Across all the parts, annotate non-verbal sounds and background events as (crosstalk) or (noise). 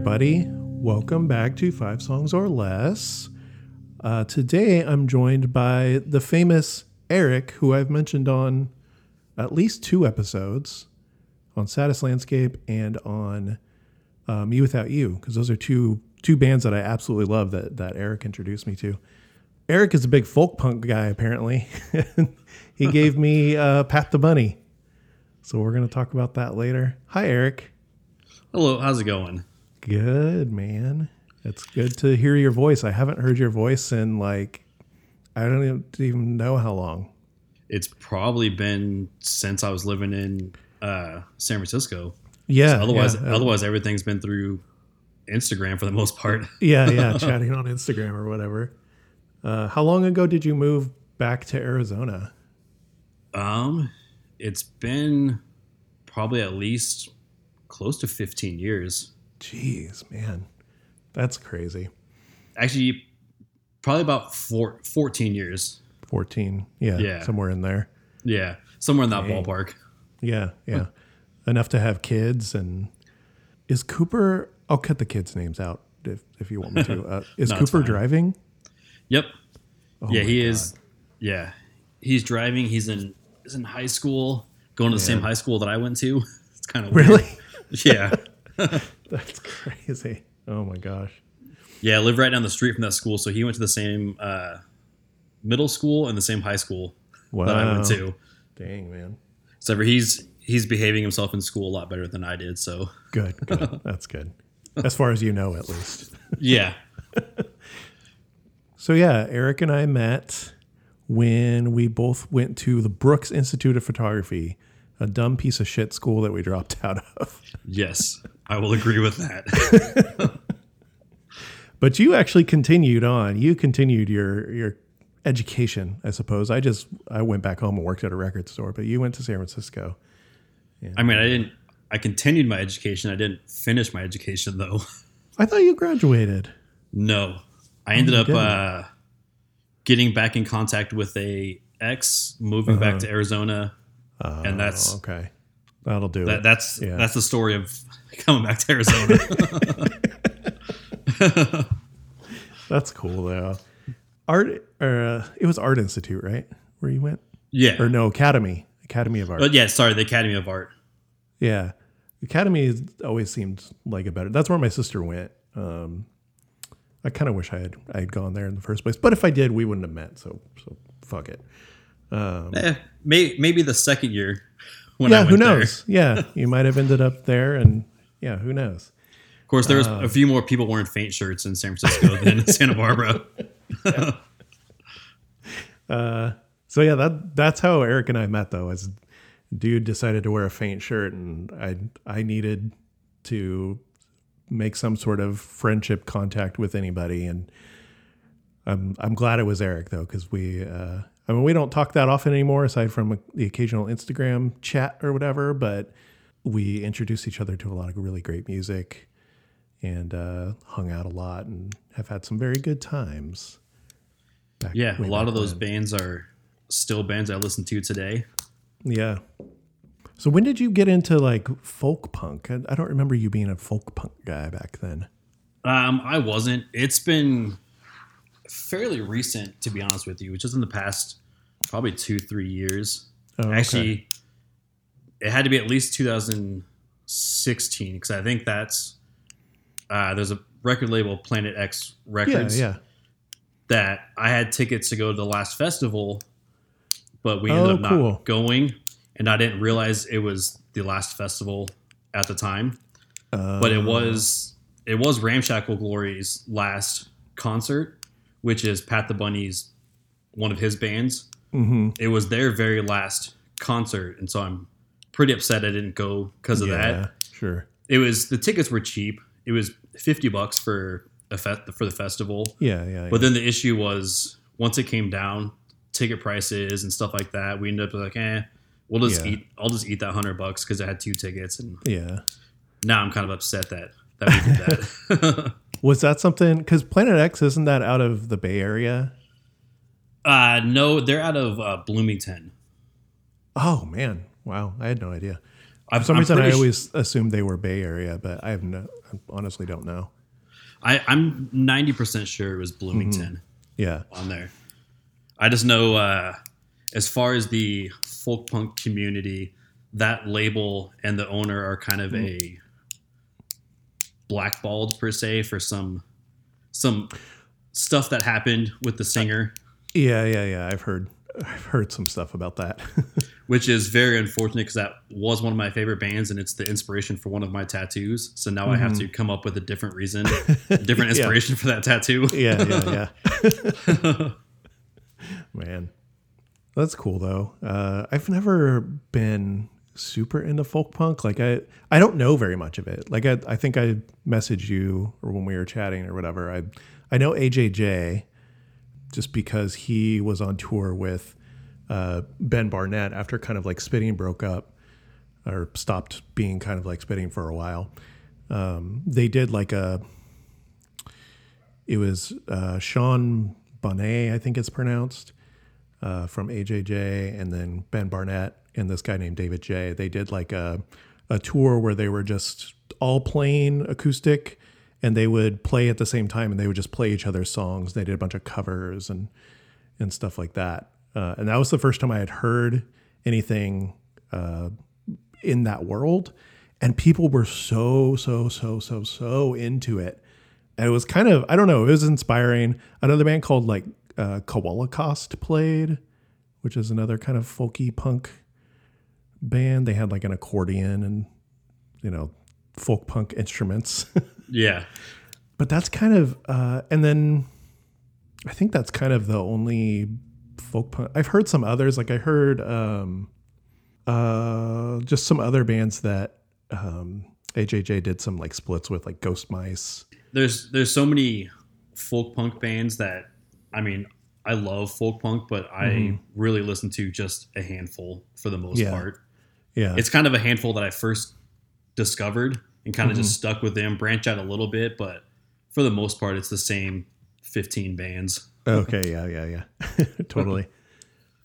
Everybody. Welcome back to Five Songs or Less. Uh, today I'm joined by the famous Eric, who I've mentioned on at least two episodes on Saddest Landscape and on uh, mewithoutYou, because those are two two bands that I absolutely love that, that Eric introduced me to. Eric is a big folk punk guy, apparently. (laughs) he gave me uh, Pat the Bunny. So we're going to talk about that later. Hi, Eric. Hello, how's it going? Good, man. It's good to hear your voice. I haven't heard your voice in like, I don't even, know how long. It's probably been since I was living in uh, San Francisco. Yeah. So otherwise, yeah. otherwise everything's been through Instagram for the most part. (laughs) yeah, yeah, chatting on Instagram or whatever. Uh, how long ago did you move back to Arizona? Um, it's been probably at least close to 15 years. Jeez, man, that's crazy. Actually, probably about four, 14 years. 14, yeah, Yeah. somewhere in there. Yeah, somewhere in that Dang. ballpark. Yeah, yeah, enough to have kids. And is Cooper? I'll cut the kids' names out if if you want me to. (laughs) Uh, is No, Cooper driving? Yep. Oh yeah, he God. is. Yeah, he's driving. He's in. He's in high school, going to the same high school that I went to. (laughs) It's kind of Really? Yeah. (laughs) (laughs) That's crazy. Oh my gosh. Yeah, I live right down the street from that school, so he went to the same uh, middle school and the same high school Wow. that I went to. Dang, man. So he's he's behaving himself in school a lot better than I did. So Good. Good. (laughs) That's good. As far as you know, at least. yeah, (laughs) So yeah, Eric and I met when we both went to the Brooks Institute of Photography, a dumb piece of shit school that we dropped (laughs) out of. yes, I will agree with that. (laughs) But you actually continued on. You continued your your education, I suppose. I just I went back home and worked at a record store, but you went to San Francisco. I mean, I didn't. I continued my education. I didn't finish my education though. I thought you graduated. No, I ended you up uh, getting back in contact with a ex, moving back to Arizona, Oh, and that's okay. That'll do that, that's Yeah. that's the story of (laughs) coming back to Arizona. (laughs) That's cool though. Art, uh, it was Art Institute, right? Where you went, yeah, or no Academy, Academy of Art. But yeah, sorry, the Academy of Art. Yeah, Academy always seemed like a better. That's where my sister went. Um, I kind of wish I had I had gone there in the first place, but if I did, we wouldn't have met. So so fuck it. Eh, may, maybe the second year when I yeah, who knows? yeah, you might have ended up there, and yeah, who knows? Of course, there was Uh. a few more people wearing faint shirts in San Francisco than in Santa Barbara. (laughs) (laughs) So yeah, that that's how Eric and I met though. As dude decided to wear a faint shirt, and I I needed to make some sort of friendship contact with anybody, and I'm I'm glad it was Eric though, because we uh, I mean we don't talk that often anymore, aside from the occasional Instagram chat or whatever, but we introduced each other to a lot of really great music, and uh, hung out a lot, and have had some very good times. Yeah, a lot of those bands are still bands I listen to today. Yeah. So when did you get into like folk punk? I, I don't remember you being a folk punk guy back then. Um, I wasn't. It's been fairly recent, to be honest with you, just in the past probably two, three years. Oh, okay. Actually, it had to be at least 2016 because I think that's uh, there's a record label, Plan-It-X Records, yeah. that I had tickets to go to the last festival, but we ended Oh, up not cool. going, and I didn't realize it was the last festival at the time. but it was it was Ramshackle Glory's last concert, which is Pat the Bunny's one of his bands. Hmm It was their very last concert, and so I'm pretty upset I didn't go because of yeah, that. sure. It was the tickets were cheap. It was fifty bucks for a fe- for the festival. Yeah, yeah. But yeah. then the issue was once it came down, ticket prices and stuff like that, we ended up like, eh, we'll just Yeah. eat. I'll just eat that hundred bucks because I had two tickets, and yeah. now I'm kind of upset that that we did that. (laughs) Was that something? Because Plan-It-X isn't that out of the Bay Area? Uh, no, they're out of uh, Bloomington. Oh man, wow! I had no idea. I've, For some I'm reason, I always assumed they were Bay Area, but I have no, I honestly don't know. I, I'm 90% sure it was Bloomington Yeah. on there. I just know uh, as far as the folk punk community, that label and the owner are kind of a blackballed per se for some some stuff that happened with the singer, Yeah, yeah, yeah. I've heard I've heard some stuff about that. (laughs) which is very unfortunate because that was one of my favorite bands and it's the inspiration for one of my tattoos. So now I have to come up with a different reason, (laughs) a different Yeah. inspiration for that tattoo. (laughs) yeah, yeah, yeah. Man, that's cool though. Uh, I've never been super into folk punk. Like I, I don't know very much of it. Like I, I think I messaged you or when we were chatting or whatever. I, I know AJJ just because he was on tour with uh, Ben Barnett after kind of like Spitting broke up or stopped being kind of like Spitting for a while. Um, they did like a it was uh, Sean Bonnette, I think it's pronounced, uh, from AJJ, and then Ben Barnett and this guy named David J. They did like a, a tour where they were just all playing acoustic and they would play at the same time and they would just play each other's songs. They did a bunch of covers and, and stuff like that. Uh, and that was the first time I had heard anything uh, in that world. And people were so, so, so, so, so into it. And it was kind of, I don't know, it was inspiring. Another band called like uh, Kowalakost played, which is another kind of folky punk band. They had like an accordion and, you know, folk punk instruments. (laughs) yeah. but that's kind of, uh, and then I think that's kind of the only folk punk. I've heard some others, like I heard um, uh, just some other bands that um, AJJ did some like splits with, like Ghost Mice. there's there's so many folk punk bands that I mean I love folk punk, but I really listen to just a handful for the most Yeah. part. Yeah. It's kind of a handful that I first discovered and kind of just stuck with them, branch out a little bit, but for the most part, it's the same 15 bands. Okay, yeah, yeah, yeah, (laughs) totally. (laughs)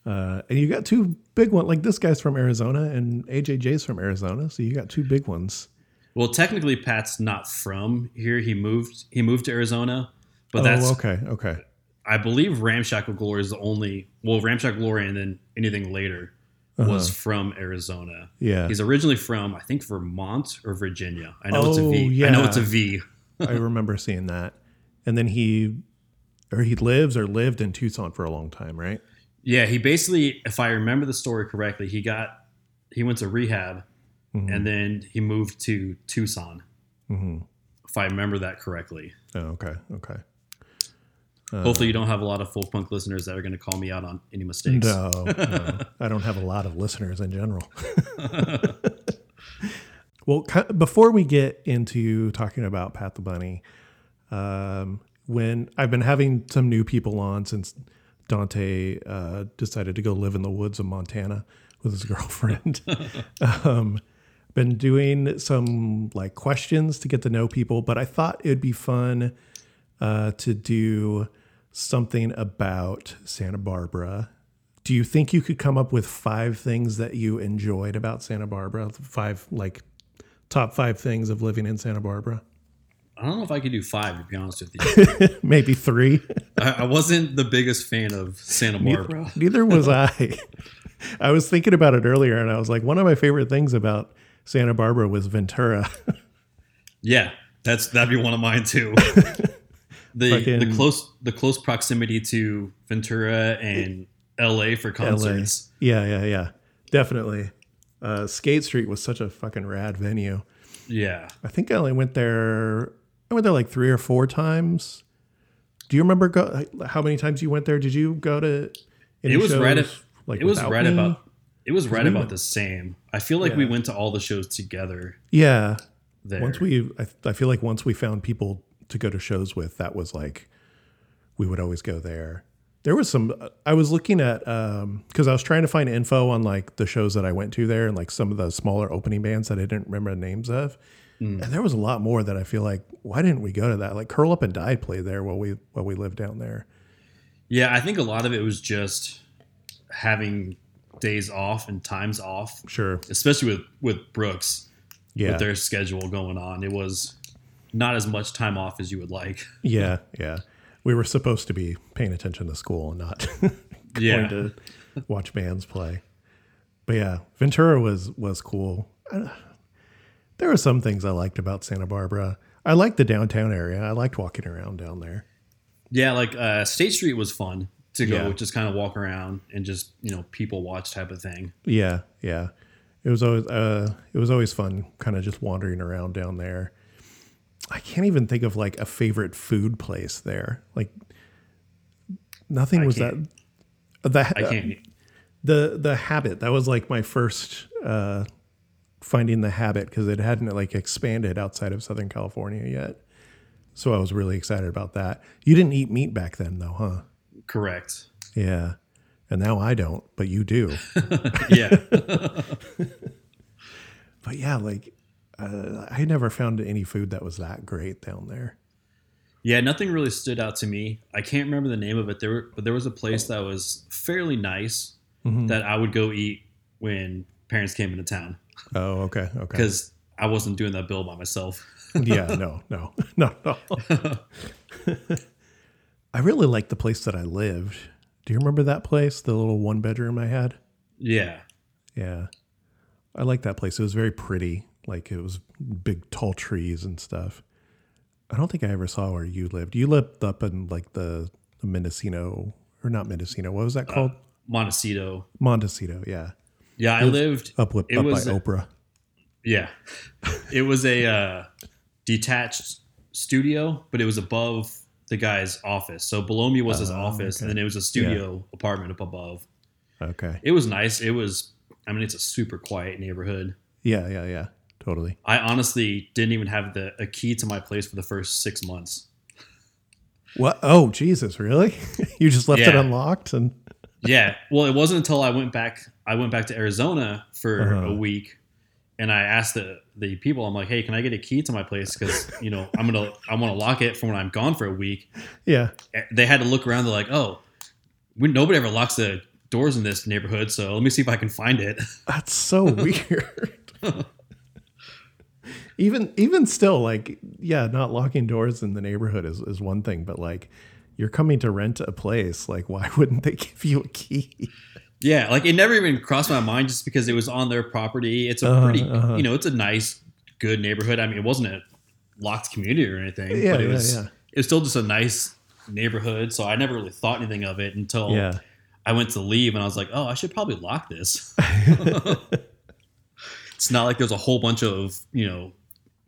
Uh, and you got two big ones. Like this guy's from Arizona, and AJJ's from Arizona, so you got two big ones. Well, technically, Pat's not from here. He moved. He moved to Arizona, but oh, that's okay, okay. I believe Ramshackle Glory is the only. Well, Ramshackle Glory and then anything later was from Arizona. Uh-huh. Yeah, He's originally from I think Vermont or Virginia. I know it's a Oh, V. I know it's a V. (laughs) I remember seeing that. And then he, or he lives or lived in Tucson for a long time, right? Yeah, he basically, if I remember the story correctly, he got he went to rehab Mhm. and then he moved to Tucson. hmm If I remember that correctly. Oh, okay, okay. Hopefully, you don't have a lot of folk punk listeners that are going to call me out on any mistakes. No, (laughs) no, I don't have a lot of listeners in general. (laughs) well, before we get into talking about Pat the Bunny, um, when I've been having some new people on since Dante uh, decided to go live in the woods of Montana with his (laughs) girlfriend, um, been doing some like questions to get to know people, but I thought it'd be fun uh, to do something about Santa Barbara. Do you think you could come up with five things that you enjoyed about Santa Barbara? Five, like, top five things of living in Santa Barbara? I don't know if I could do five, to be honest with you. (laughs) Maybe three. (laughs) I, I wasn't the biggest fan of Santa Barbara. (laughs) Neither was I. I was thinking about it earlier and I was like, one of my favorite things about Santa Barbara was Ventura. Yeah, that's that'd be one of mine too. The the close the close proximity to Ventura and LA for concerts. yeah, yeah, yeah. Definitely. Uh, Skate Street was such a fucking rad venue. Yeah. I think I only went there. I went there like three or four times. Do you remember go, how many times you went there? Did you go to? It was right at- like it was right about it was right we about went- the same. I feel like we went to all the shows together Yeah. there. Once we, I, I feel like once we found people to go to shows with, that was like, we would always go there. There was some. I was looking at because I was trying to find info on like the shows that I went to there and like some of the smaller opening bands that I didn't remember the names of. Mm. And there was a lot more that I feel like why didn't we go to that? Like Curl Up and Die played there while we while we lived down there. yeah, I think a lot of it was just having days off and times off, Sure. especially with with Brooks Yeah. with their schedule going on. It was not as much time off as you would like. (laughs) yeah. Yeah. We were supposed to be paying attention to school and not (laughs) Yeah. going to watch bands play. But yeah, Ventura was was cool. There were some things I liked about Santa Barbara. I liked the downtown area. I liked walking around down there. Yeah, like uh, State Street was fun to go, Yeah. just kind of walk around and just you know people watch type of thing. Yeah, yeah. It was always uh it was always fun kind of just wandering around down there. I can't even think of like a favorite food place there. Like nothing I was can't- that the I can't. the the habit that was like my first uh finding the habit because it hadn't like expanded outside of southern california yet so i was really excited about that you didn't eat meat back then though huh Correct. yeah and now i don't but you do (laughs) Yeah. (laughs) but yeah like uh, i never found any food that was that great down there Yeah, nothing really stood out to me. I can't remember the name of it. There, were, but there was a place that was fairly nice Mm-hmm. that I would go eat when parents came into town oh okay okay because I wasn't doing that bill by myself. (laughs) yeah no no (laughs) no no (laughs) i really liked the place that i lived do you remember that place the little one bedroom i had Yeah, Yeah. I like that place. It was very pretty. Like it was big tall trees and stuff. I don't think I ever saw where you lived. You lived up in like the, the Mendocino or not Mendocino. What was that called? Montecito. Montecito. Yeah. Yeah, I lived Up with It up was- by Oprah. Yeah. it was a uh, detached studio, but it was above the guy's office. So below me was his Oh, office, okay. and then it was a studio apartment up above. Okay. It was nice. It was, I mean, it's a super quiet neighborhood. Yeah. Yeah. Yeah. Totally. I honestly didn't even have the a key to my place for the first six months. What? Oh, Jesus. Really? (laughs) you just left it unlocked and (laughs) Yeah. Well, it wasn't until I went back. I went back to Arizona for Uh-huh. a week, and I asked the the people. I'm like, "Hey, can I get a key to my place? Because you know, I'm gonna I want to lock it for when I'm gone for a week." yeah. They had to look around. They're like, "Oh, we, nobody ever locks the doors in this neighborhood, so let me see if I can find it." That's so (laughs) weird. Even even still, like, yeah, not locking doors in the neighborhood is, is one thing, but like you're coming to rent a place, like why (laughs) wouldn't they give you a key? Yeah, like it never even crossed my mind just because it was on their property. It's a Uh-huh, pretty, uh-huh. you know, it's a nice, good neighborhood. I mean, it wasn't a locked community or anything, Yeah, but it yeah, was yeah. it was still just a nice neighborhood. So I never really thought anything of it until Yeah. I went to leave and I was like, oh, I should probably lock this. (laughs) (laughs) it's not like there's a whole bunch of you know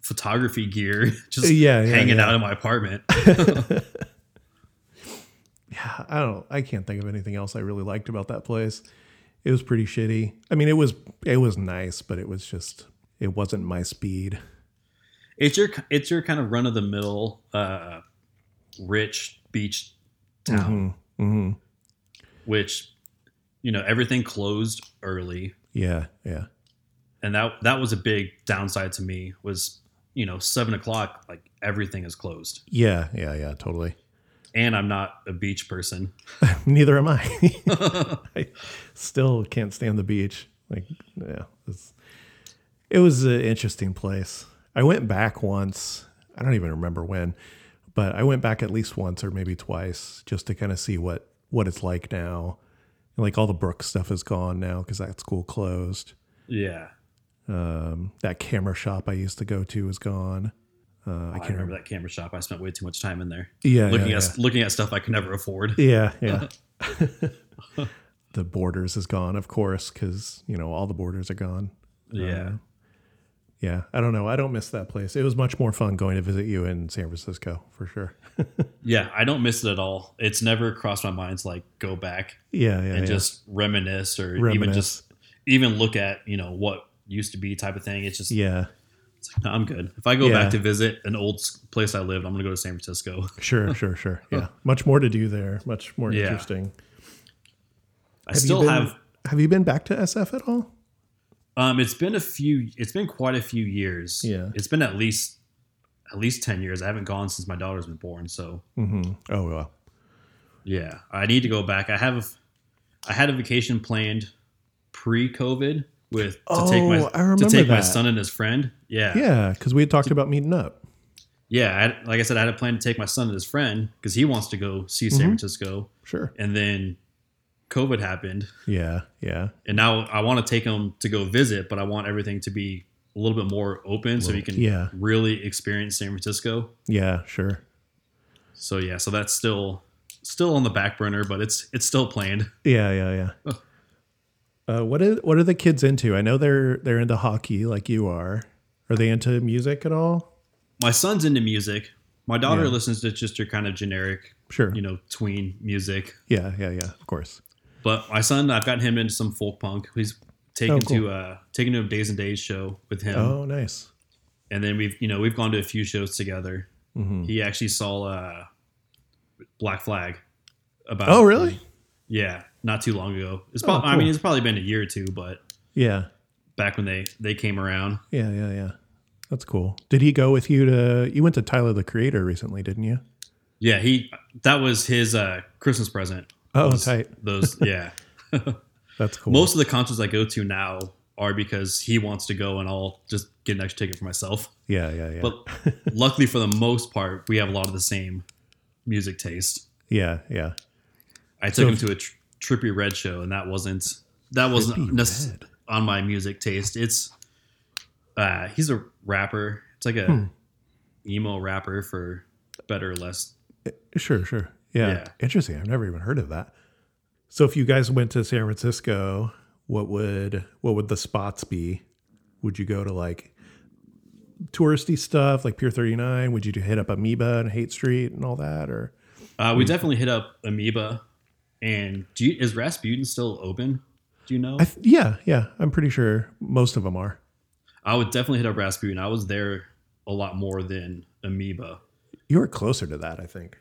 photography gear (laughs) just Yeah, yeah, hanging yeah. out in my apartment. (laughs) (laughs) Yeah, I don't I can't think of anything else I really liked about that place. It was pretty shitty. I mean, it was it was nice, but it was just it wasn't my speed. it's your it's your kind of run of the mill, uh, rich beach town. hmm which you know everything closed early Yeah, yeah. and that that was a big downside to me was you know seven o'clock like everything is closed Yeah, yeah, yeah, totally. and i'm not a beach person (laughs) Neither am I. (laughs) (laughs) I still can't stand the beach. Like, yeah, it's, it was an interesting place. I went back once. I don't even remember when, but I went back at least once or maybe twice just to kind of see what what it's like now. And like all the Brooks stuff is gone now because that school closed. yeah Um, that camera shop I used to go to is gone. Uh, I i, can't remember remember. that camera shop i spent way too much time in there Yeah, looking yeah, at looking at stuff i could never afford Yeah, yeah. (laughs) the borders is gone, of course, because you know all the borders are gone. yeah Uh, yeah. I don't know. I don't miss that place. It was much more fun going to visit you in San Francisco for sure. (laughs) yeah i don't miss it at all it's never crossed my mind to like go back Yeah, yeah, and yeah. just reminisce or even just even look at you know what used to be type of thing it's just yeah, No, I'm good. If I go Yeah. back to visit an old place I lived, I'm going to go to San Francisco. (laughs) sure, sure, sure. Yeah, much more to do there. Much more Yeah. interesting. I Have still been, have. Have you been back to SF at all? Um, it's been a few. It's been quite a few years. Yeah. It's been at least at least ten years. I haven't gone since my daughter's been born. So Mm-hmm. Oh well. yeah, I need to go back. I have. I had a vacation planned pre-COVID with to Oh, take my I remember to take my son and his friend. Yeah, Yeah, because we had talked about meeting up. yeah. I like I said, I had a plan to take my son and his friend because he wants to go see San Mhm. Francisco, Sure. and then COVID happened, Yeah, yeah, and now I want to take him to go visit, but I want everything to be a little bit more open so he can yeah, really experience San Francisco. yeah. Sure. So yeah, so that's still still on the back burner, but it's it's still planned. Yeah, yeah, yeah. Uh, what are what are the kids into? I know they're they're into hockey like you are. Are they into music at all? My son's into music. My daughter Yeah. listens to just your kind of generic, Sure. you know, tween music. Yeah, yeah, yeah. Of course. But my son, I've gotten him into some folk punk. He's taken Oh, cool. to uh taken to a Days N' Daze show with him, Oh, nice. and then we've you know we've gone to a few shows together. hmm He actually saw uh, Black Flag. About Oh, really? Yeah, not too long ago. It's Oh, probably I mean it's probably been a year or two, but Yeah, back when they they came around. yeah, yeah, yeah. That's cool. Did he go with you to? You went to Tyler the Creator recently, didn't you? Yeah, he that was his uh, Christmas present. Oh, was tight. (laughs) Those yeah. That's cool. Most of the concerts I go to now are because he wants to go, and I'll just get an extra ticket for myself. yeah, yeah, yeah, But (laughs) luckily, for the most part, we have a lot of the same music taste. yeah, yeah. I took if- him to a tr- Trippie Redd show, and that wasn't that wasn't nec- on my music taste. It's uh, he's a rapper. It's like a Hmm. emo rapper for better or less. Sure, sure. Yeah. Yeah. Interesting. I've never even heard of that. So if you guys went to San Francisco, what would what would the spots be? Would you go to like touristy stuff like Pier 39? Would you hit up Amoeba and Haight Street and all that or Uh, we definitely hit up Amoeba. And do you, is Rasputin still open? Do you know? I th- yeah, yeah, I'm pretty sure most of them are. I would definitely hit up Rasputin. I was there a lot more than Amoeba. You were closer to that, I think.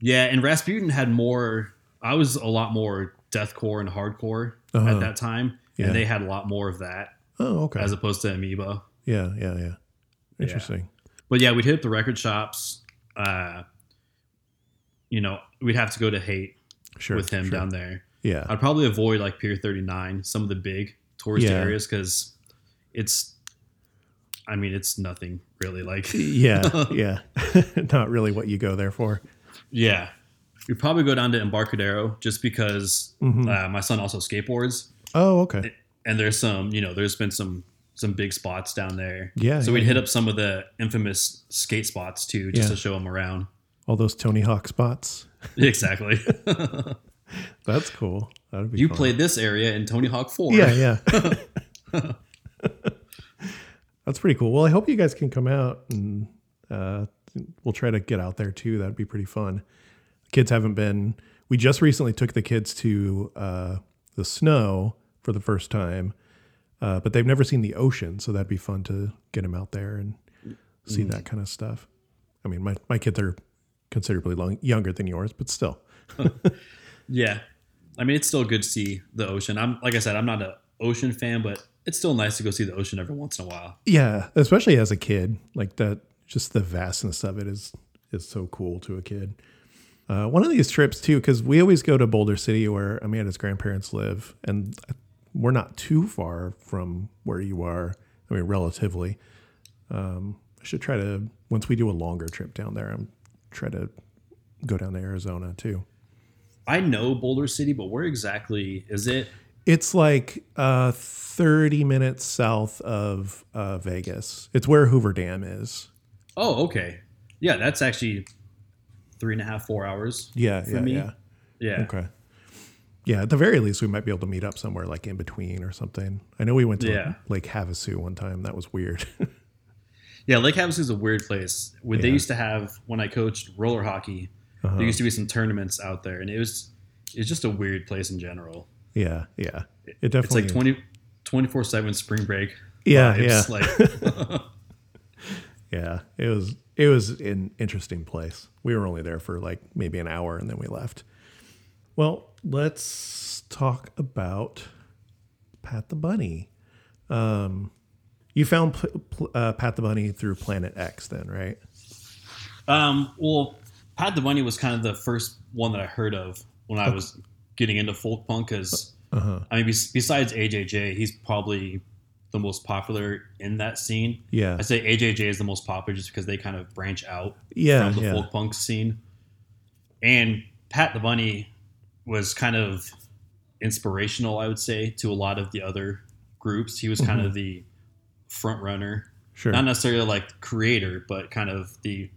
Yeah, and Rasputin had more. I was a lot more deathcore and hardcore Uh-huh. at that time, Yeah. and they had a lot more of that Oh, okay. as opposed to Amoeba. yeah, yeah, yeah. Interesting. But yeah, we'd hit up the record shops. Uh, you know, we'd have to go to Haight Sure. with him sure. down there. Yeah. I'd probably avoid like Pier 39, some of the big tourist Yeah. areas, because it's. I mean, it's nothing really. Like, (laughs) yeah, (laughs) yeah. (laughs) Not really what you go there for. Yeah. We'd probably go down to Embarcadero just because Mhm. uh, my son also skateboards. Oh, okay. And there's some, you know, there's been some some big spots down there. Yeah. So yeah, we'd yeah. hit up some of the infamous skate spots too, just Yeah. to show them around. all those Tony Hawk spots. (laughs) exactly. (laughs) That's cool. That'd be you played this area in Tony Hawk 4. Yeah, yeah. (laughs) That's pretty cool. Well, I hope you guys can come out and uh, we'll try to get out there too. That'd be pretty fun. Kids haven't been. We just recently took the kids to uh, the snow for the first time, uh, but they've never seen the ocean, so that'd be fun to get them out there and see that kind of stuff. I mean, my my kids are considerably long, younger than yours, but still. (laughs) Yeah. I mean, it's still good to see the ocean. I'm like I said, I'm not an ocean fan, but it's still nice to go see the ocean every once in a while. Yeah, especially as a kid, like that. Just the vastness of it is is so cool to a kid. Uh, one of these trips too, because we always go to Boulder City where Amanda's grandparents live, and we're not too far from where you are. I mean, relatively. Um, I should try to once we do a longer trip down there. I'm try to go down to Arizona too. I know Boulder City, but where exactly is it? It's like uh, 30 minutes south of uh, Vegas. It's where Hoover Dam is. Oh, okay. Yeah, that's actually three and a half, four hours. Yeah, yeah, me? yeah. Yeah. Okay. Yeah, at the very least, we might be able to meet up somewhere like in between or something. I know we went to Yeah. Lake Havasu one time. That was weird. (laughs) Yeah, Lake Havasu is a weird place. When They used to have when I coached roller hockey. Uh-huh. There used to be some tournaments out there, and it was it's just a weird place in general. yeah, yeah. It definitely. It's like 20, 24 seven spring break. Yeah, vibes. yeah. Like (laughs) (laughs) Yeah, it was it was an interesting place. We were only there for like maybe an hour and then we left. Well, let's talk about Pat the Bunny. Um, you found uh, Pat the Bunny through Plan-It-X, then, right? Um, well, Pat the Bunny was kind of the first one that I heard of when I was getting into folk punk because Uh-huh. I mean, besides AJJ, he's probably the most popular in that scene. Yeah. I say AJJ is the most popular just because they kind of branch out Yeah. from the Yeah. folk punk scene. And Pat the Bunny was kind of inspirational, I would say, to a lot of the other groups. He was kind of the front runner, Sure. not necessarily like creator, but kind of the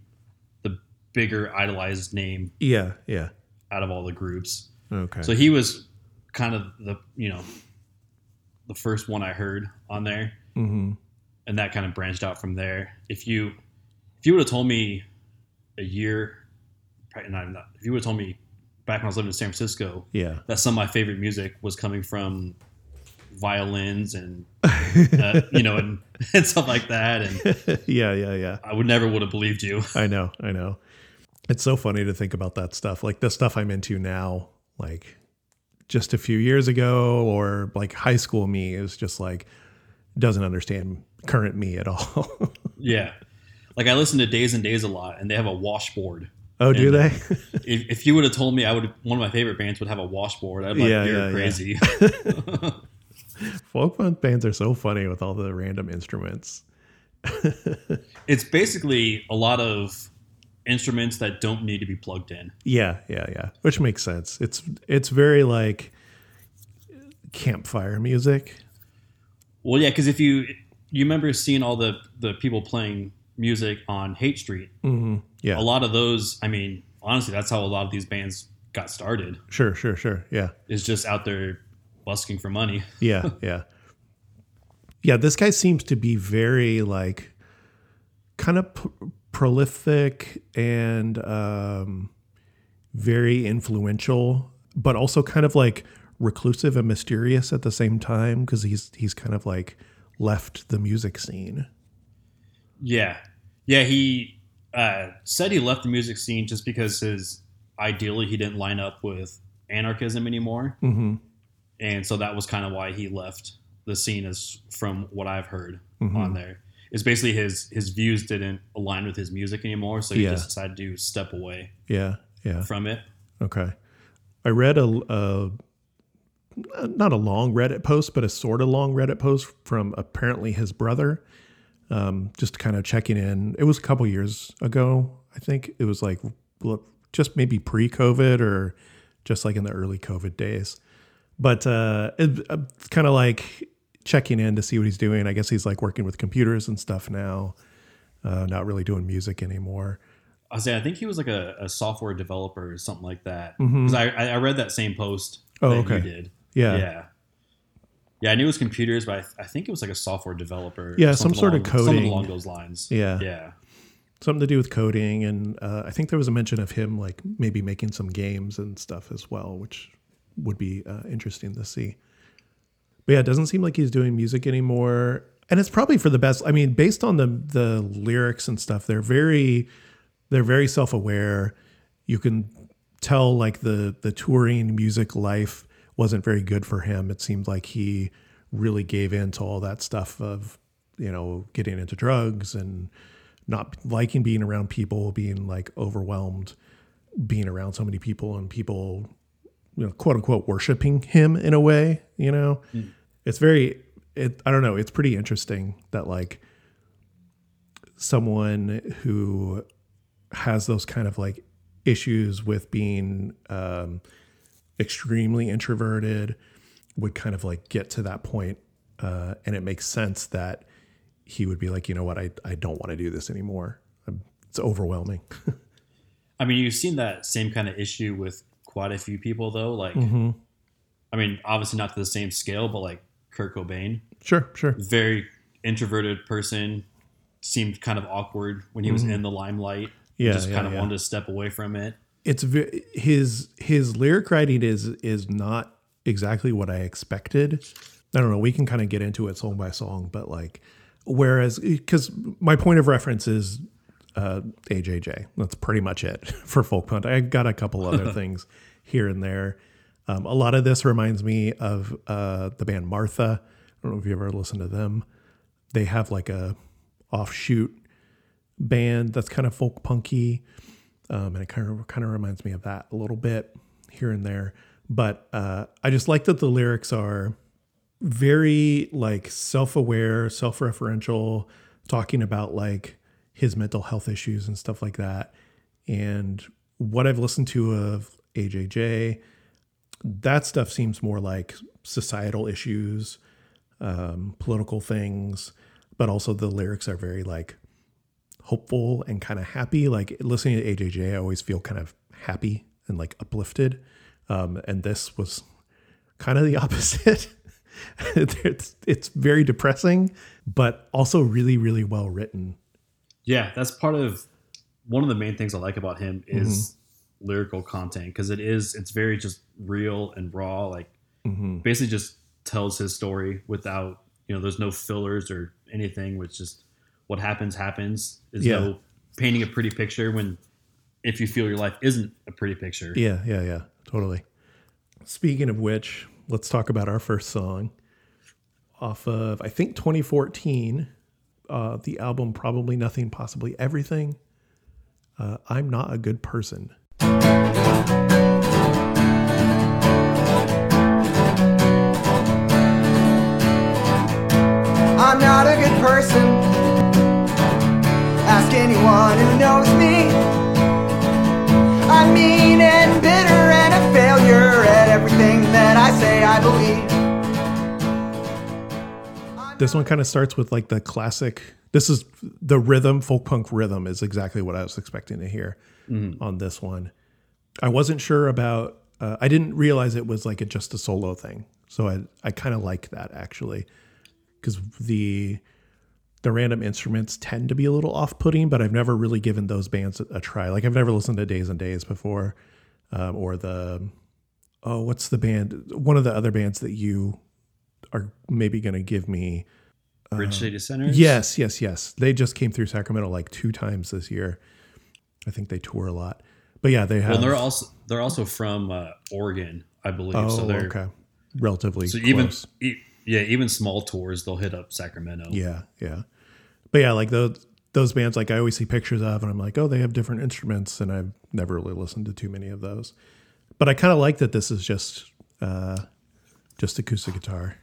the bigger idolized name yeah. Yeah. out of all the groups. Okay. So he was kind of the you know the first one I heard on there, hmm and that kind of branched out from there. If you if you would have told me a year, probably not, not if you would have told me back when I was living in San Francisco Yeah. that some of my favorite music was coming from violins and (laughs) uh, you know and, (laughs) and stuff like that, and (laughs) yeah. Yeah. Yeah. I would never would have believed you. I know, I know. It's so funny to think about that stuff. Like the stuff I'm into now, like just a few years ago, or like high school me is just like doesn't understand current me at all. Yeah, like I listen to Days N' Daze a lot, and they have a washboard. oh, do And, they? If, if you would have told me I would one of my favorite bands would have a washboard, I'd be like, Yeah, you're yeah, yeah. Folk punk bands are so funny with all the random instruments. it's basically a lot of instruments that don't need to be plugged in. Yeah, yeah, yeah. Which makes sense. It's it's very like campfire music. Well, yeah, because if you you remember seeing all the the people playing music on Haight Street, hmm Yeah, a lot of those. I mean, honestly, that's how a lot of these bands got started. sure, sure, sure. Yeah. Is just out there busking for money. (laughs) yeah, yeah. Yeah, this guy seems to be very like kind of p- prolific and um very influential, but also kind of like reclusive and mysterious at the same time because he's he's kind of like left the music scene. Yeah, yeah. He uh, said he left the music scene just because his ideally he didn't line up with anarchism anymore. hmm and so that was kind of why he left the scene as from what i've heard Mhm. on there is basically his his views didn't align with his music anymore so he Yeah. just decided to step away Yeah, yeah. from it Okay. I read a, a not a long Reddit post, but a sort of long Reddit post from apparently his brother. Um, just kind of checking in. It was a couple years ago. I think it was like just maybe pre-COVID or just like in the early COVID days. But uh, it, it's kind of like checking in to see what he's doing. I guess he's like working with computers and stuff now. Uh, not really doing music anymore. i say i think he was like a, a software developer or something like that because I, I I read that same post Oh, that okay. you did Yeah. yeah yeah i knew it was computers but i, I think it was like a software developer Yeah, some something sort of along- something coding. along those lines Yeah. yeah something to do with coding and uh, i think there was a mention of him like maybe making some games and stuff as well which would be uh, interesting to see. But yeah it doesn't seem like he's doing music anymore. And it's probably for the best i mean based on the the lyrics and stuff they're very they're very self-aware. You can tell like the the touring music life wasn't very good for him. It seemed like he really gave in to all that stuff of you know getting into drugs and not liking being around people being like overwhelmed being around so many people and people you know quote unquote worshiping him in a way you know it's very it i don't know it's pretty interesting that like someone who has those kind of like issues with being um, extremely introverted would kind of like get to that point, uh, and it makes sense that he would be like, you know what, I I don't want to do this anymore. I'm, it's overwhelming. (laughs) i mean you've seen that same kind of issue with quite a few people though like Mm-hmm. I mean, obviously not to the same scale, but like Kurt Cobain, Sure, sure. very introverted person, seemed kind of awkward when he was in the limelight. Mm-hmm. Yeah, just yeah, kind of yeah. wanted to step away from it. it's his his lyric writing is is not exactly what I expected. I don't know. We can kind of get into it song by song, but like, whereas because my point of reference is uh, AJJ. That's pretty much it (laughs) for folk punk. I got a couple other (laughs) things here and there. Um, a lot of this reminds me of uh, the band Martha. I don't know if you ever listened to them. They have like a offshoot band that's kind of folk punky um, and it kind of kind of reminds me of that a little bit here and there. But uh, I just like that the lyrics are very like self-aware, self-referential, talking about like his mental health issues and stuff like that. And what I've listened to of AJJ, that stuff seems more like societal issues, um, political things, but also the lyrics are very like hopeful and kind of happy. Like listening to AJJ, I always feel kind of happy and like uplifted. Um, and this was kind of the (laughs) opposite. (laughs) it's, it's very depressing, but also really, really well written. Yeah, that's part of one of the main things I like about him is mm-hmm. lyrical content because it is it's very just real and raw. Like mm-hmm. basically just tells his story without you know there's no fillers or anything. Which just what happens happens. Is yeah. no painting a pretty picture when if you feel your life isn't a pretty picture. Yeah, yeah, yeah, totally. Speaking of which, let's talk about our first song off of I think 2014. Uh, the album Probably Nothing, Possibly Everything. Uh, I'm not a good person. I'm not a good person. Ask anyone who knows me. I'm mean and bitter and a failure at everything that I say I believe. This one kind of starts with like the classic. This is the rhythm, folk punk rhythm is exactly what I was expecting to hear mm-hmm. on this one. I wasn't sure about. Uh, I didn't realize it was like a, just a solo thing, so I I kind of like that actually because the the random instruments tend to be a little off-putting, but I've never really given those bands a, a try. Like I've never listened to Days N' Daze before, um, or the oh, what's the band? One of the other bands that you are maybe going to give me. Uh, Bridge City Sinners. Yes, yes, yes. They just came through Sacramento like two times this year. I think they tour a lot, but yeah, they have. Well, they're also they're also from uh, Oregon, I believe. Oh, so they're okay. Relatively so close. even yeah, even small tours, they'll hit up Sacramento. Yeah, yeah. But yeah, like those those bands, like I always see pictures of, and I'm like, oh, they have different instruments, and I've never really listened to too many of those. But I kind of like that this is just uh, just acoustic guitar.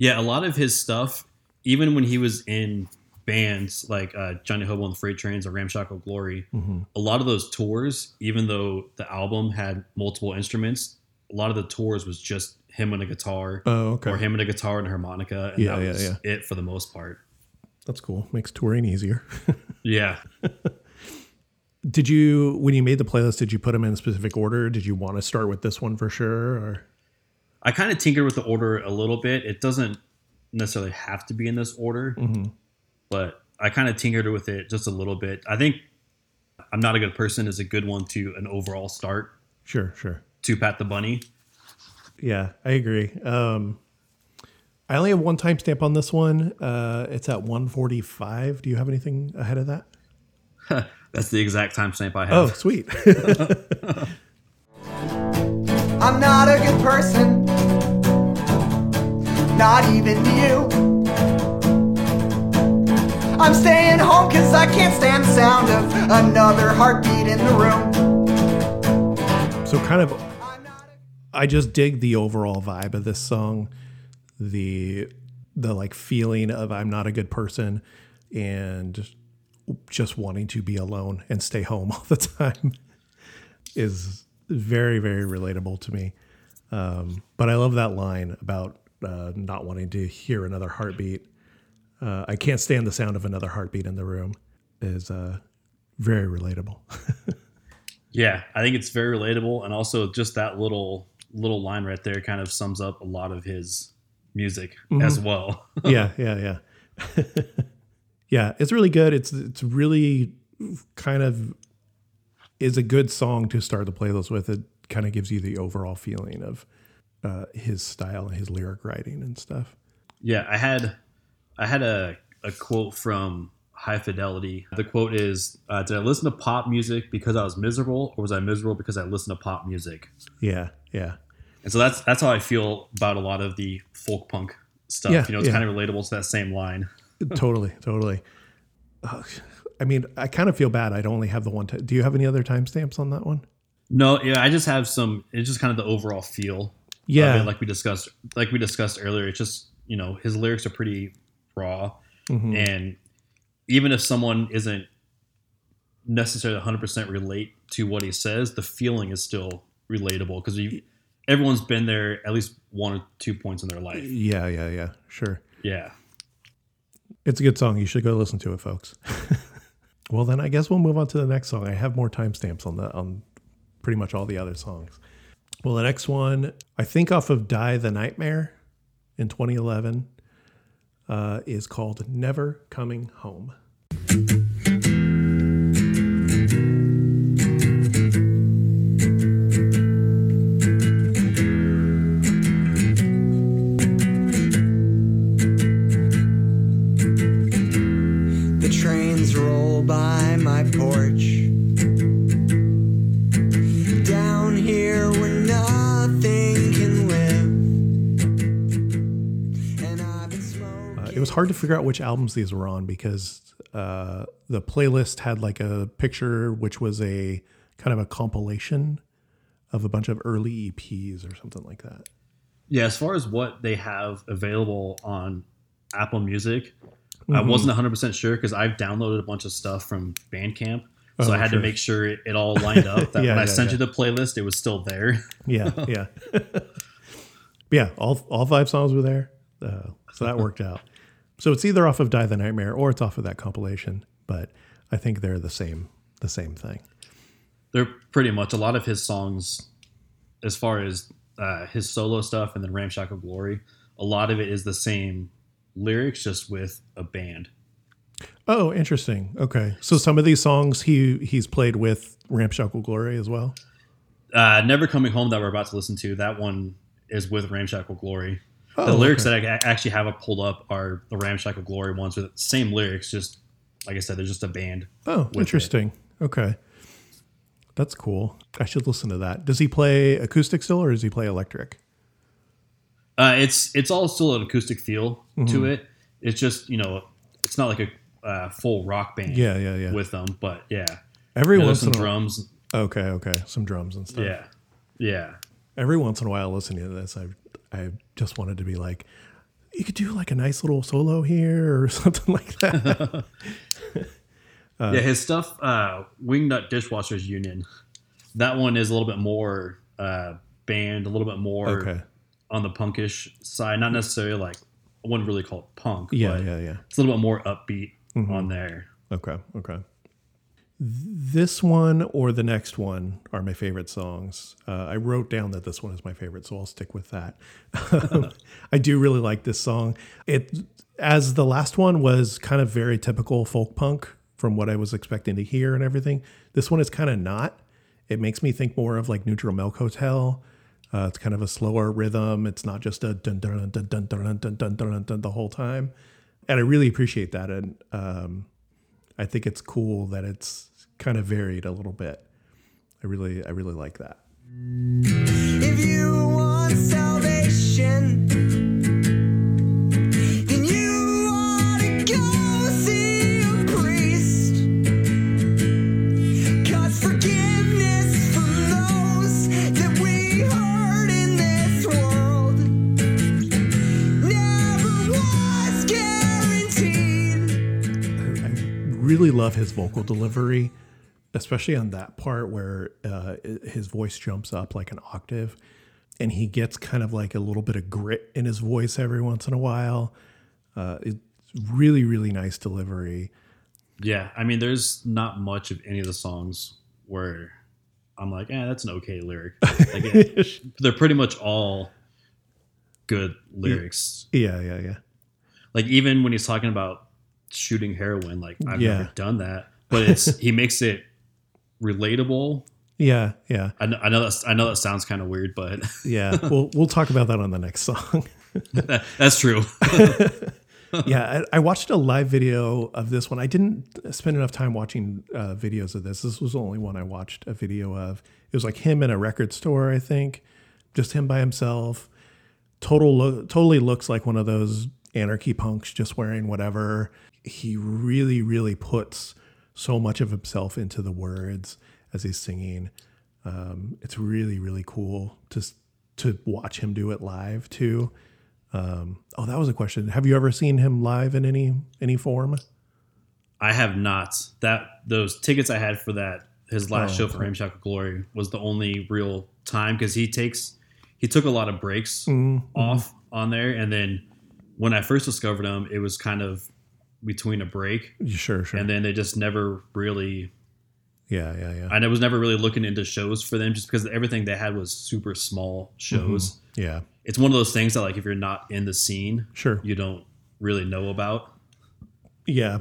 Yeah, a lot of his stuff, even when he was in bands like uh, Johnny Hobo and the Freight Trains or Ramshackle Glory, mm-hmm. a lot of those tours, even though the album had multiple instruments, a lot of the tours was just him and a guitar. Oh, okay. Or him and a guitar and harmonica. And yeah, that was yeah, yeah. it for the most part. That's cool. Makes touring easier. (laughs) yeah. did you when you made the playlist, did you put them in a specific order? Did you want to start with this one for sure? Or I kind of tinkered with the order a little bit. It doesn't necessarily have to be in this order, mm-hmm. but I kind of tinkered with it just a little bit. I think I'm not a good person is a good one to an overall start. Sure, sure. To Pat the Bunny yeah, I agree. Um, I only have one timestamp on this one. Uh, it's at 145. Do you have anything ahead of that? (laughs) That's the exact timestamp I have. Oh, sweet. (laughs) (laughs) I'm not a good person, not even you. I'm staying home because I can't stand the sound of another heartbeat in the room. So, kind of I just dig the overall vibe of this song, the the like feeling of I'm not a good person and just wanting to be alone and stay home (laughs) all the time is very very relatable to me. Um, but I love that line about uh, not wanting to hear another heartbeat. Uh, I can't stand the sound of another heartbeat in the room. Is uh, very relatable. (laughs) yeah, I think it's very relatable, and also just that little little line right there kind of sums up a lot of his music mm-hmm. as well. (laughs) yeah, yeah, yeah. (laughs) yeah, it's really good. It's it's really kind of is a good song to start the playlist with. It kind of gives you the overall feeling of uh, his style and his lyric writing and stuff. Yeah, I had I had a, a quote from High Fidelity. The quote is uh, Did I listen to pop music because I was miserable, or was I miserable because I listened to pop music? Yeah, yeah. And so that's that's how I feel about a lot of the folk punk stuff. Yeah, you know, it's yeah. kind of relatable to that same line. (laughs) totally, totally. Uh, I mean, I kind of feel bad. I'd only have the one. T- Do you have any other timestamps on that one? No, yeah, I just have some. It's just kind of the overall feel. Yeah. it, like we discussed, like we discussed earlier. It's just you know his lyrics are pretty raw, Mhm. and even if someone isn't necessarily 100 percent relate to what he says, the feeling is still relatable because everyone's been there at least one or two points in their life. Yeah, yeah, yeah. Sure. Yeah. It's a good song. You should go listen to it, folks. (laughs) well, then I guess we'll move on to the next song. I have more timestamps on the on pretty much all the other songs. Well, the next one, I think off of Die the Nightmare in 2011, uh, is called Never Coming Home. Was hard to figure out which albums these were on because uh, the playlist had like a picture which was a kind of a compilation of a bunch of early EPs or something like that. Yeah, as far as what they have available on Apple Music, I Mhm. wasn't 100% sure because I've downloaded a bunch of stuff from Bandcamp. So Oh, I had sure. to make sure it, it all lined up. (laughs) That Yeah, when I yeah, sent yeah. you the playlist, it was still there. (laughs) Yeah, yeah, (laughs) yeah. All all five songs were there, uh, so that worked out. So it's either off of Die the Nightmare or it's off of that compilation, but I think they're the same the same thing. They're pretty much a lot of his songs, as far as uh, his solo stuff and then Ramshackle Glory, a lot of it is the same lyrics, just with a band. Oh, interesting. Okay, so some of these songs he he's played with Ramshackle Glory as well. Uh, Never Coming Home that we're about to listen to, that one is with Ramshackle Glory. Oh, the lyrics okay. that I actually have it pulled up are the Ramshackle Glory ones with the same lyrics, just like I said, they're just a band. Oh, it. interesting. Okay. That's cool. I should listen to that. Does he play acoustic still or does he play electric? Uh, it's it's all still an acoustic feel Mm-hmm. to it. It's just you know, it's not like a uh, full rock band. Yeah, yeah, yeah. With them, but yeah, Every Yeah, there's once some in a drums. Okay, okay. Some drums and stuff. Yeah, yeah. Every once in a while listening to this, I I just wanted to be like, you could do like a nice little solo here or (laughs) something like that. Uh, (laughs) yeah, his stuff, uh, Wingnut Dishwashers Union, that one is a little bit more uh, band, a little bit more okay. on the punkish side. Not necessarily like I wouldn't really call it punk. Yeah, but yeah, yeah. It's a little bit more upbeat Mhm. on there. Okay, okay. This one or the next one are my favorite songs. Uh, I wrote down that this one is my favorite, so I'll stick with that. I do really like this song. It, as the last one was kind of very typical folk punk from what I was expecting to hear and everything. This one is kind of not. It makes me think more of like Neutral Milk Hotel. Uh, it's kind of a slower rhythm. It's not just a dun dun dun dun dun dun dun dun dun the whole time, and I really appreciate that. And um, I think it's cool that it's kind of varied a little bit. I really, I really like that. If you want salvation, then you ought to go see a priest. 'Cause forgiveness from those that we hurt in this world never was guaranteed. I really love his vocal delivery, especially on that part where uh, his voice jumps up like an octave, and he gets kind of like a little bit of grit in his voice every once in a while. Uh, it's really, really nice delivery. Yeah, I mean, there's not much of any of the songs where I'm like, eh, that's an okay lyric. (laughs) Like, it- they're pretty much all good lyrics. yeah, yeah, yeah. Like even when he's talking about shooting heroin, like I've Yeah. never done that, but it's he makes it relatable. Yeah, yeah, I know, I know that I know that sounds kind of weird, but (laughs) yeah. we'll we'll talk about that on the next song. that, (laughs) that's true. (laughs) yeah, I, I watched a live video of this one. I didn't spend enough time watching uh, videos of this. This was the only one I watched a video of. It was like him in a record store, I think, just him by himself. Total, lo- totally looks like one of those anarchy punks, just wearing whatever. He really, really puts so much of himself into the words as he's singing. Um, it's really really cool to to watch him do it live too. Um, oh, that was a question. Have you ever seen him live in any any form? I have not. That those tickets I had for that his last Oh, show for. Ramshackle Glory was the only real time because he takes he took a lot of breaks Mm, off on there, and then when I first discovered him, it was kind of between a break, Sure, sure. and then they just never really. yeah, yeah, yeah. And I was never really looking into shows for them just because everything they had was super small shows. Mm-hmm. yeah, It's one of those things that like if you're not in the scene, sure. you don't really know about. Yeah.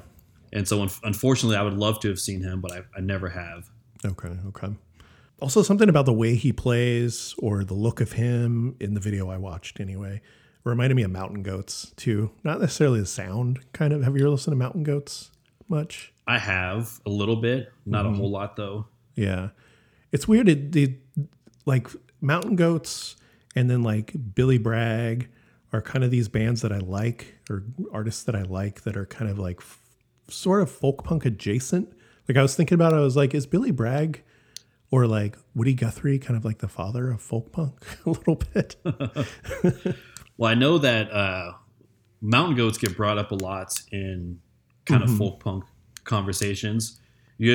And so, un- unfortunately, I would love to have seen him, but I, I never have. Okay, okay. Also, something about the way he plays or the look of him in the video I watched anyway reminded me of Mountain Goats too. Not necessarily the sound, kind of. Have you ever listened to Mountain Goats much? I have a little bit, not Mm-hmm. a whole lot though. Yeah. It's weird. It, it, like Mountain Goats and then like Billy Bragg are kind of these bands that I like or artists that I like that are kind of like f- sort of folk punk adjacent. Like I was thinking about it, I was like, is Billy Bragg or like Woody Guthrie kind of like the father of folk punk (laughs) a little bit? (laughs) Well, I know that uh, mountain goats get brought up a lot in kind Mm-hmm. of folk punk conversations.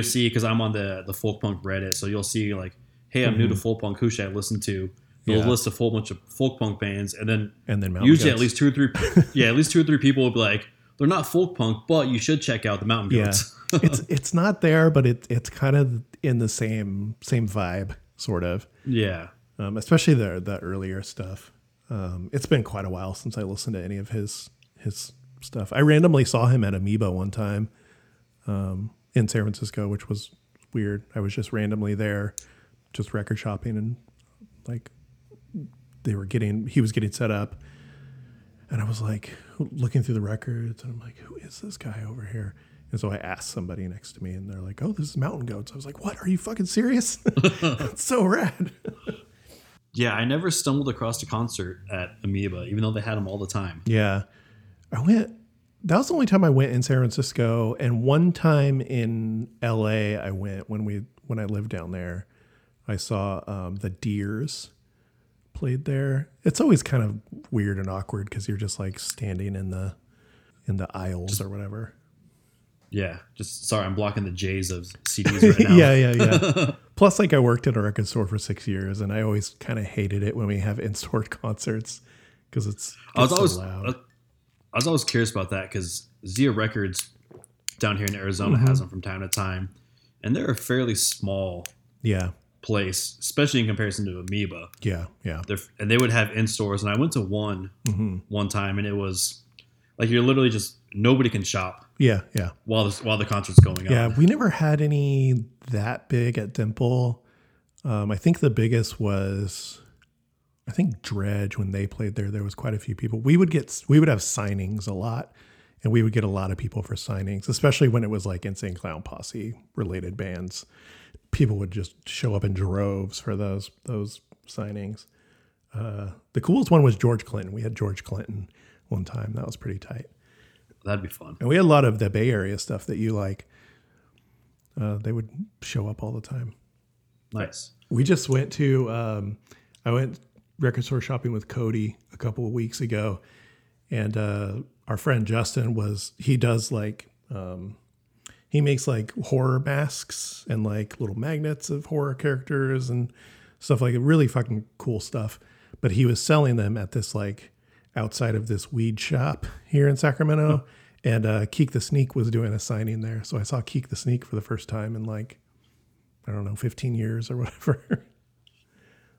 See, because I'm on the the folk punk Reddit, so you'll see like, "Hey, I'm new to folk punk. Who should I listen to?" They'll Mm-hmm. Yeah. list a full bunch of folk punk bands, and then And then Mountain usually Goats. at least two or three, (laughs) yeah, at least two or three people will be like, "They're not folk punk, but you should check out the mountain Yeah. goats." (laughs) it's it's not there, but it it's kind of in the same same vibe, sort of. yeah, um, especially the the earlier stuff. Um, it's been quite a while since I listened to any of his his stuff. I randomly saw him at Amoeba one time um, in San Francisco, which was weird. I was just randomly there, just record shopping, and like they were getting he was getting set up, and I was like looking through the records, and I'm like, who is this guy over here? And so I asked somebody next to me, and they're like, "Oh, this is Mountain Goats." I was like, "What? Are you fucking serious? (laughs) That's so rad." Yeah. I never stumbled across a concert at Amoeba, even though they had them all the time. Yeah. I went that was the only time I went in San Francisco and one time in LA I went when we when I lived down there. I saw um, the Deers played there. It's always kind of weird and awkward cuz you're just like standing in the in the aisles or whatever. Yeah, just sorry, I'm blocking the J's of CDs (laughs) right now. yeah, yeah, yeah. (laughs) Plus like I worked at a record store for 6 years and I always kind of hated it when we have in-store (laughs) concerts cuz it's I was gets always loud. I was always curious about that because Zia Records down here in Arizona Mm-hmm. has them from time to time, and they're a fairly small yeah. place, especially in comparison to Amoeba. Yeah, yeah. They're, and they would have in stores, and I went to one Mm-hmm. one time, and it was like you're literally just nobody can shop Yeah, yeah. while the while the concert's going Yeah, on. Yeah, we never had any that big at Dimple. Um, I think the biggest was, I think Dredg when they played there. There was quite a few people. We would get we would have signings a lot, and we would get a lot of people for signings, especially when it was like Insane Clown Posse related bands. People would just show up in droves for those those signings. Uh, the coolest one was George Clinton. We had George Clinton one time. That was pretty tight. That'd be fun. And we had a lot of the Bay Area stuff that you like. Uh, they would show up all the time. Nice. We just went to, um, I went record store shopping with Cody a couple of weeks ago. And uh, our friend Justin was, he does like, um, he makes like horror masks and like little magnets of horror characters and stuff like really fucking cool stuff. But he was selling them at this like outside of this weed shop here in Sacramento. And uh, Keek the Sneak was doing a signing there. So I saw Keek the Sneak for the first time in like, I don't know, 15 years or (laughs) whatever.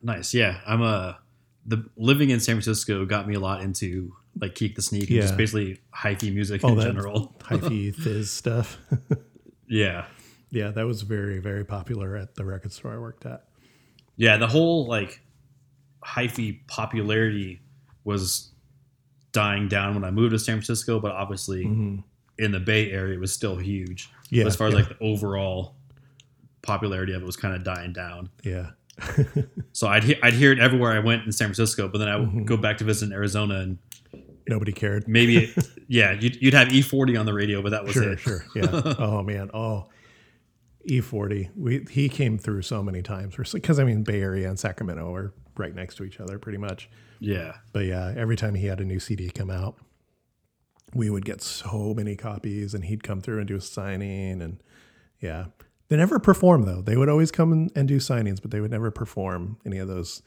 Nice. Yeah, I'm a the living in San Francisco got me a lot into like Keek the Sneak and just Yeah. basically hyphy music All in general. (laughs) hyphy fizz stuff. (laughs) Yeah. yeah, that was very, very popular at the record store I worked at. Yeah, the whole like hyphy popularity was dying down when I moved to San Francisco, but obviously in the Bay Area it was still huge. Mm-hmm. Yeah, But as far as yeah. like the overall popularity of it was kind of dying down. Yeah. (laughs) So I'd he- I'd hear it everywhere I went in San Francisco, but then I would Mm-hmm. go back to visit in Arizona and Nobody cared. maybe (laughs) yeah, you'd, you'd have E40 on the radio, but that was Sure, it. sure. Yeah. (laughs) oh man. Oh. E40. We he came through so many times. Because I mean, Bay Area and Sacramento are right next to each other, pretty much. Yeah. But yeah, every time he had a new CD come out, we would get so many copies, and he'd come through and do a signing, and yeah, they never perform though. They would always come and, do signings, but they would never perform any of those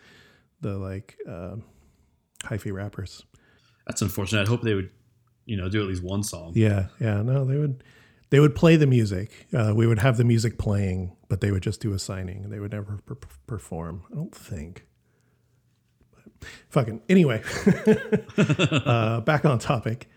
the like uh, hyphy rappers. That's unfortunate. I hope they would, you know, do at least one song. Yeah, yeah, no, they would they would play the music. Uh, we would have the music playing, but they would just do a signing. They would never per- perform. I don't think. Fucking anyway, (laughs) uh, back on topic.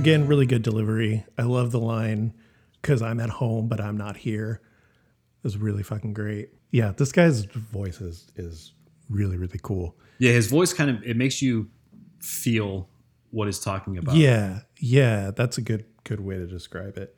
Again, really good delivery. I love the line because I'm at home, but I'm not here. It was really fucking great. Yeah, this guy's voice is is really really cool. Yeah, his voice kind of it makes you feel what he's talking about. Yeah, yeah, that's a good good way to describe it.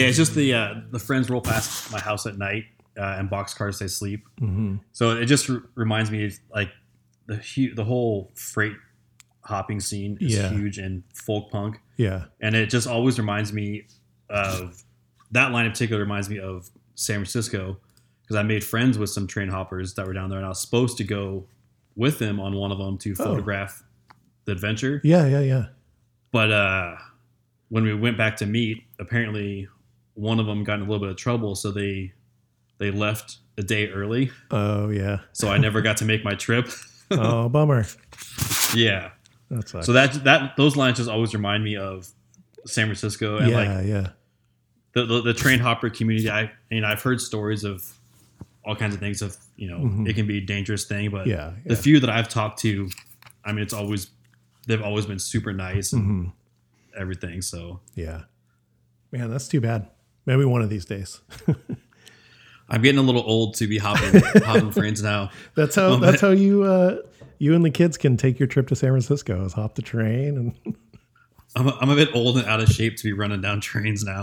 Yeah, it's just the uh, the friends roll past my house at night uh, and boxcars they sleep. Mm-hmm. So it just re- reminds me of, like the hu- the whole freight hopping scene is Yeah. huge in folk punk, Yeah, and it just always reminds me of that line in particular. Reminds me of San Francisco because I made friends with some train hoppers that were down there, and I was supposed to go with them on one of them to Oh. photograph the adventure. yeah, yeah, yeah. But uh, when we went back to meet, apparently one of them got in a little bit of trouble, so they they left a day early. Oh yeah. So I never got to make my trip. (laughs) Oh bummer. yeah. That's. So that that those lines just always remind me of San Francisco and yeah, like yeah, the, the the train hopper community. I you know I've heard stories of all kinds of things of you know it can be a dangerous thing, but Mm-hmm. yeah, the few that I've talked to, I mean it's always they've always been super nice and Mm-hmm. everything. So yeah. Man, that's too bad. Maybe one of these days. (laughs) I'm getting a little old to be hopping (laughs) hopping trains now. That's how. Well, that's how you. Uh, you and the kids can take your trip to San Francisco. Is hop the train and (laughs) I'm a, I'm a bit old and out of shape to be running down trains now.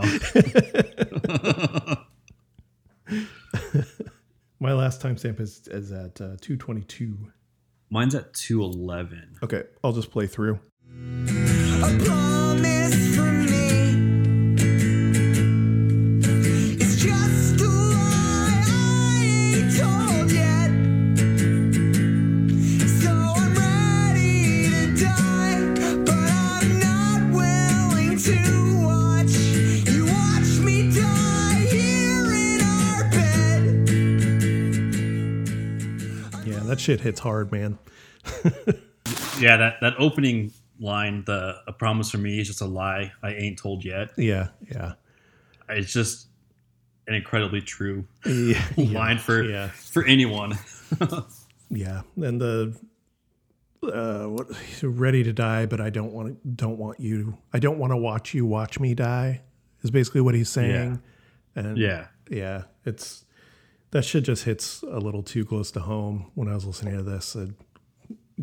my last timestamp is is at uh, two twenty two. Mine's at 211. Okay, I'll just play through. Shit hits hard, man. (laughs) Yeah, that, that opening line, the a promise from me is just a lie I ain't told yet. Yeah, yeah, It's just an incredibly true yeah. (laughs) line for yeah. for anyone. (laughs) Yeah, and the uh, what ready to die, but I don't want to, don't want you. I don't want to watch you watch me die. Is basically what he's saying. And Yeah. yeah, it's that shit just hits a little too close to home. When I was listening to this, I'd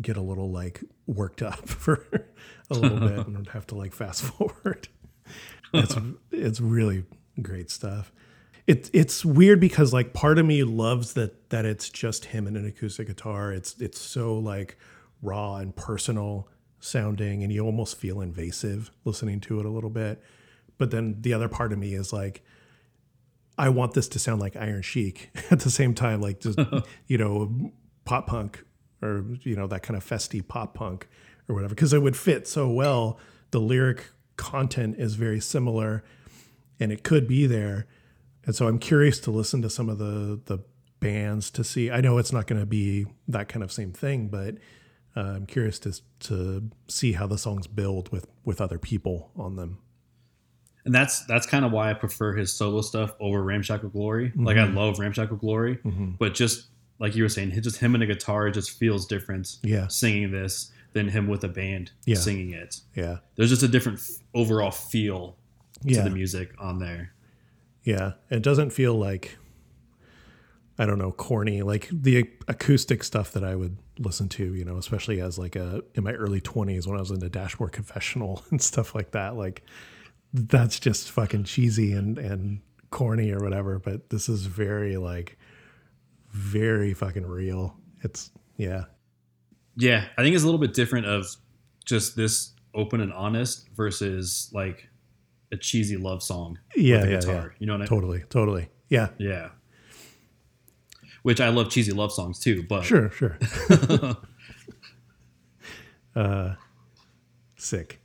get a little like worked up (laughs) for a little bit, and I'd have to like fast (laughs) forward. It's it's really great stuff. It, it's weird because like part of me loves that that it's just him and an acoustic guitar. It's it's so like raw and personal sounding, and you almost feel invasive listening to it a little bit. But then the other part of me is like, I want this to sound like Iron Chic (laughs) at the same time, like just (laughs) you know pop punk or you know that kind of festy pop punk or whatever, because it would fit so well. The lyric content is very similar, and it could be there. And so I'm curious to listen to some of the the bands to see. I know it's not going to be that kind of same thing, but Uh, I'm curious to to see how the songs build with with other people on them. And that's that's kind of why I prefer his solo stuff over Ramshackle Glory. Like I mm-hmm. love Ramshackle Glory, mm-hmm. but just like you were saying, just him and a guitar just feels different. Yeah. singing this than him with a band Yeah. singing it. Yeah, There's just a different f- overall feel to yeah, the music on there. yeah. It doesn't feel like I don't know corny like the acoustic stuff that I would listen to. You know, especially as like a in my early 20s when I was into Dashboard Confessional (laughs) and stuff like that. Like that's just fucking cheesy and and corny or whatever. But this is very like very fucking real. It's yeah, Yeah, I think it's a little bit different of just this open and honest versus like a cheesy love song yeah, yeah, guitar. yeah. You know what I Totally, totally. Yeah, Yeah. Which I love cheesy love songs too, but Sure, sure. (laughs) (laughs) uh, sick.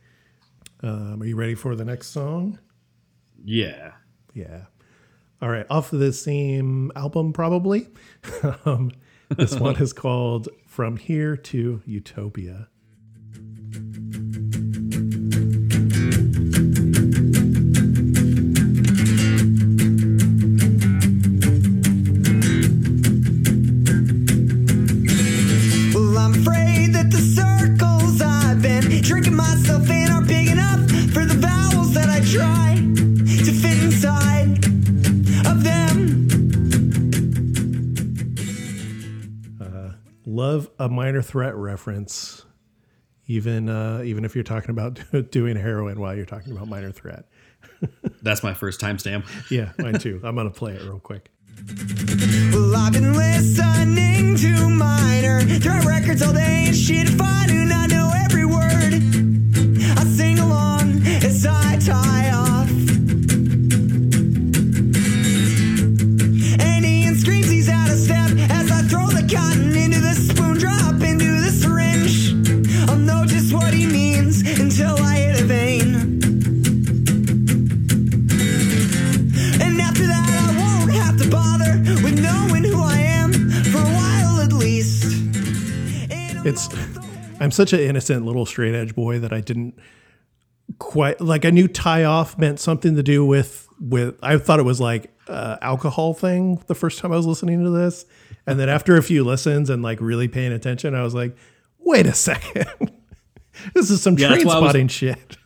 Um, are you ready for the next song? yeah. Yeah. All right. Off of the same album, probably. (laughs) um, this one (laughs) is called From Here to Utopia. Threat reference, even uh, even if you're talking about (laughs) doing heroin while you're talking about minor threat. (laughs) That's my first timestamp. Yeah, mine too. I'm gonna play it real quick. Well, I've been listening to minor threat records all day and shit. If I do not know every word, I sing along as I tie It's moment, the whole I'm such an innocent little straight edge boy that I didn't quite like. I knew tie off meant something to do with with. I thought it was like uh, alcohol thing the first time I was listening to this, and then after a few listens and like really paying attention, I was like, wait a second, (laughs) this is some Yeah, train I was- spotting shit.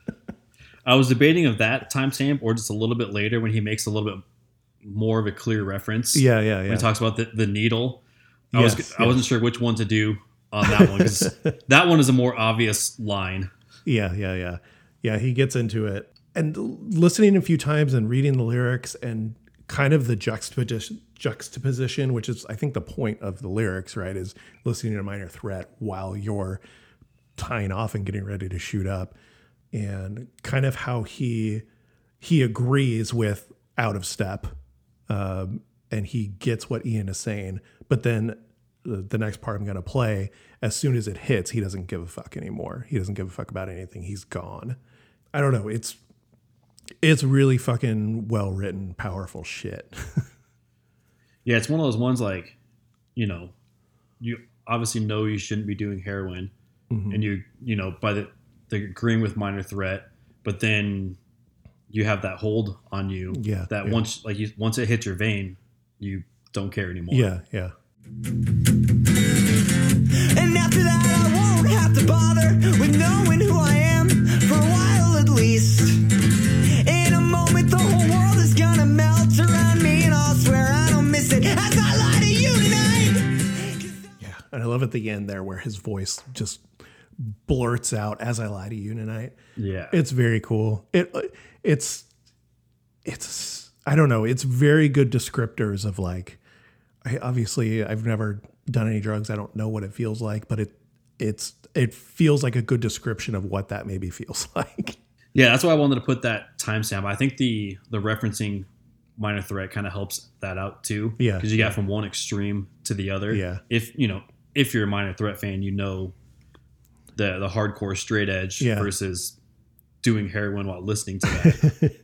I was debating of that timestamp or just a little bit later when he makes a little bit more of a clear reference. Yeah, yeah, When yeah. he talks about the, the needle. I Yes, was I wasn't sure which one to do on that one because (laughs) that one is a more obvious line. Yeah, yeah, yeah. Yeah, he gets into it. And listening a few times and reading the lyrics and kind of the juxtaposition, juxtaposition, which is, I think, the point of the lyrics, right, is listening to Minor Threat while you're tying off and getting ready to shoot up. And kind of how he he agrees with out of step um, and he gets what Ian is saying. But then the, next part I'm going to play, as soon as it hits, he doesn't give a fuck anymore. He doesn't give a fuck about anything. He's gone. I don't know. It's it's really fucking well written, powerful shit. (laughs) Yeah, it's one of those ones like, you know, you obviously know you shouldn't be doing heroin, Mm-hmm. and you you know by the the agreeing with minor threat, but then you have that hold on you. Yeah, That yeah. once like you once it hits your vein, you don't care anymore. yeah, yeah. Bother with knowing who I am for a while at least. In a moment, the whole world is gonna melt around me, and I'll swear I don't miss it as I lie to you tonight. Yeah. And I love at the end there where his voice just blurts out as I lie to you tonight. Yeah. It's very cool. It uh, it's it's I don't know. It's very good descriptors of like. I, obviously, I've never done any drugs. I don't know what it feels like, but it it's it feels like a good description of what that maybe feels (laughs) like. Yeah, that's why I wanted to put that timestamp. I think the the referencing minor threat kind of helps that out too. Yeah, because you got from one extreme to the other. Yeah. if you know if you're a minor threat fan, you know the the hardcore straight edge Yeah. versus doing heroin while listening to that.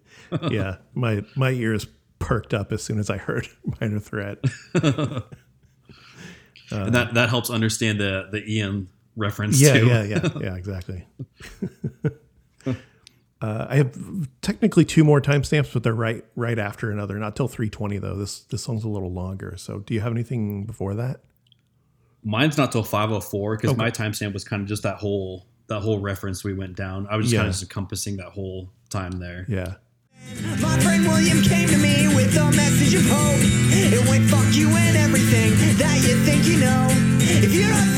(laughs) yeah, my my ears perked up as soon as I heard (laughs) minor threat. and that that helps understand the the Ian reference Yeah, to. yeah, yeah, yeah, exactly. (laughs) uh, I have technically two more timestamps, but they're right right after another. Not till 320 though. This this song's a little longer. So, do you have anything before that? Mine's not till 504 because Okay. my timestamp was kind of just that whole that whole reference we went down. I was just Yeah. kind of just encompassing that whole time there. Yeah. My friend William came to me with a message of hope. It went fuck you and everything that you think you know. If you don't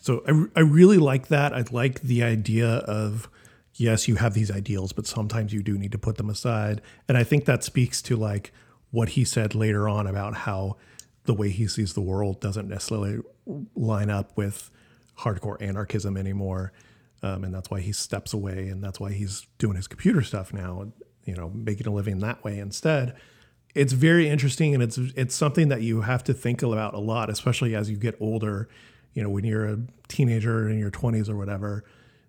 So I, I really like that. I like the idea of yes, you have these ideals, but sometimes you do need to put them aside. And I think that speaks to like what he said later on about how the way he sees the world doesn't necessarily line up with hardcore anarchism anymore. Um, and that's why he steps away and that's why he's doing his computer stuff now you know making a living that way instead it's very interesting and it's it's something that you have to think about a lot especially as you get older you know when you're a teenager in your 20s or whatever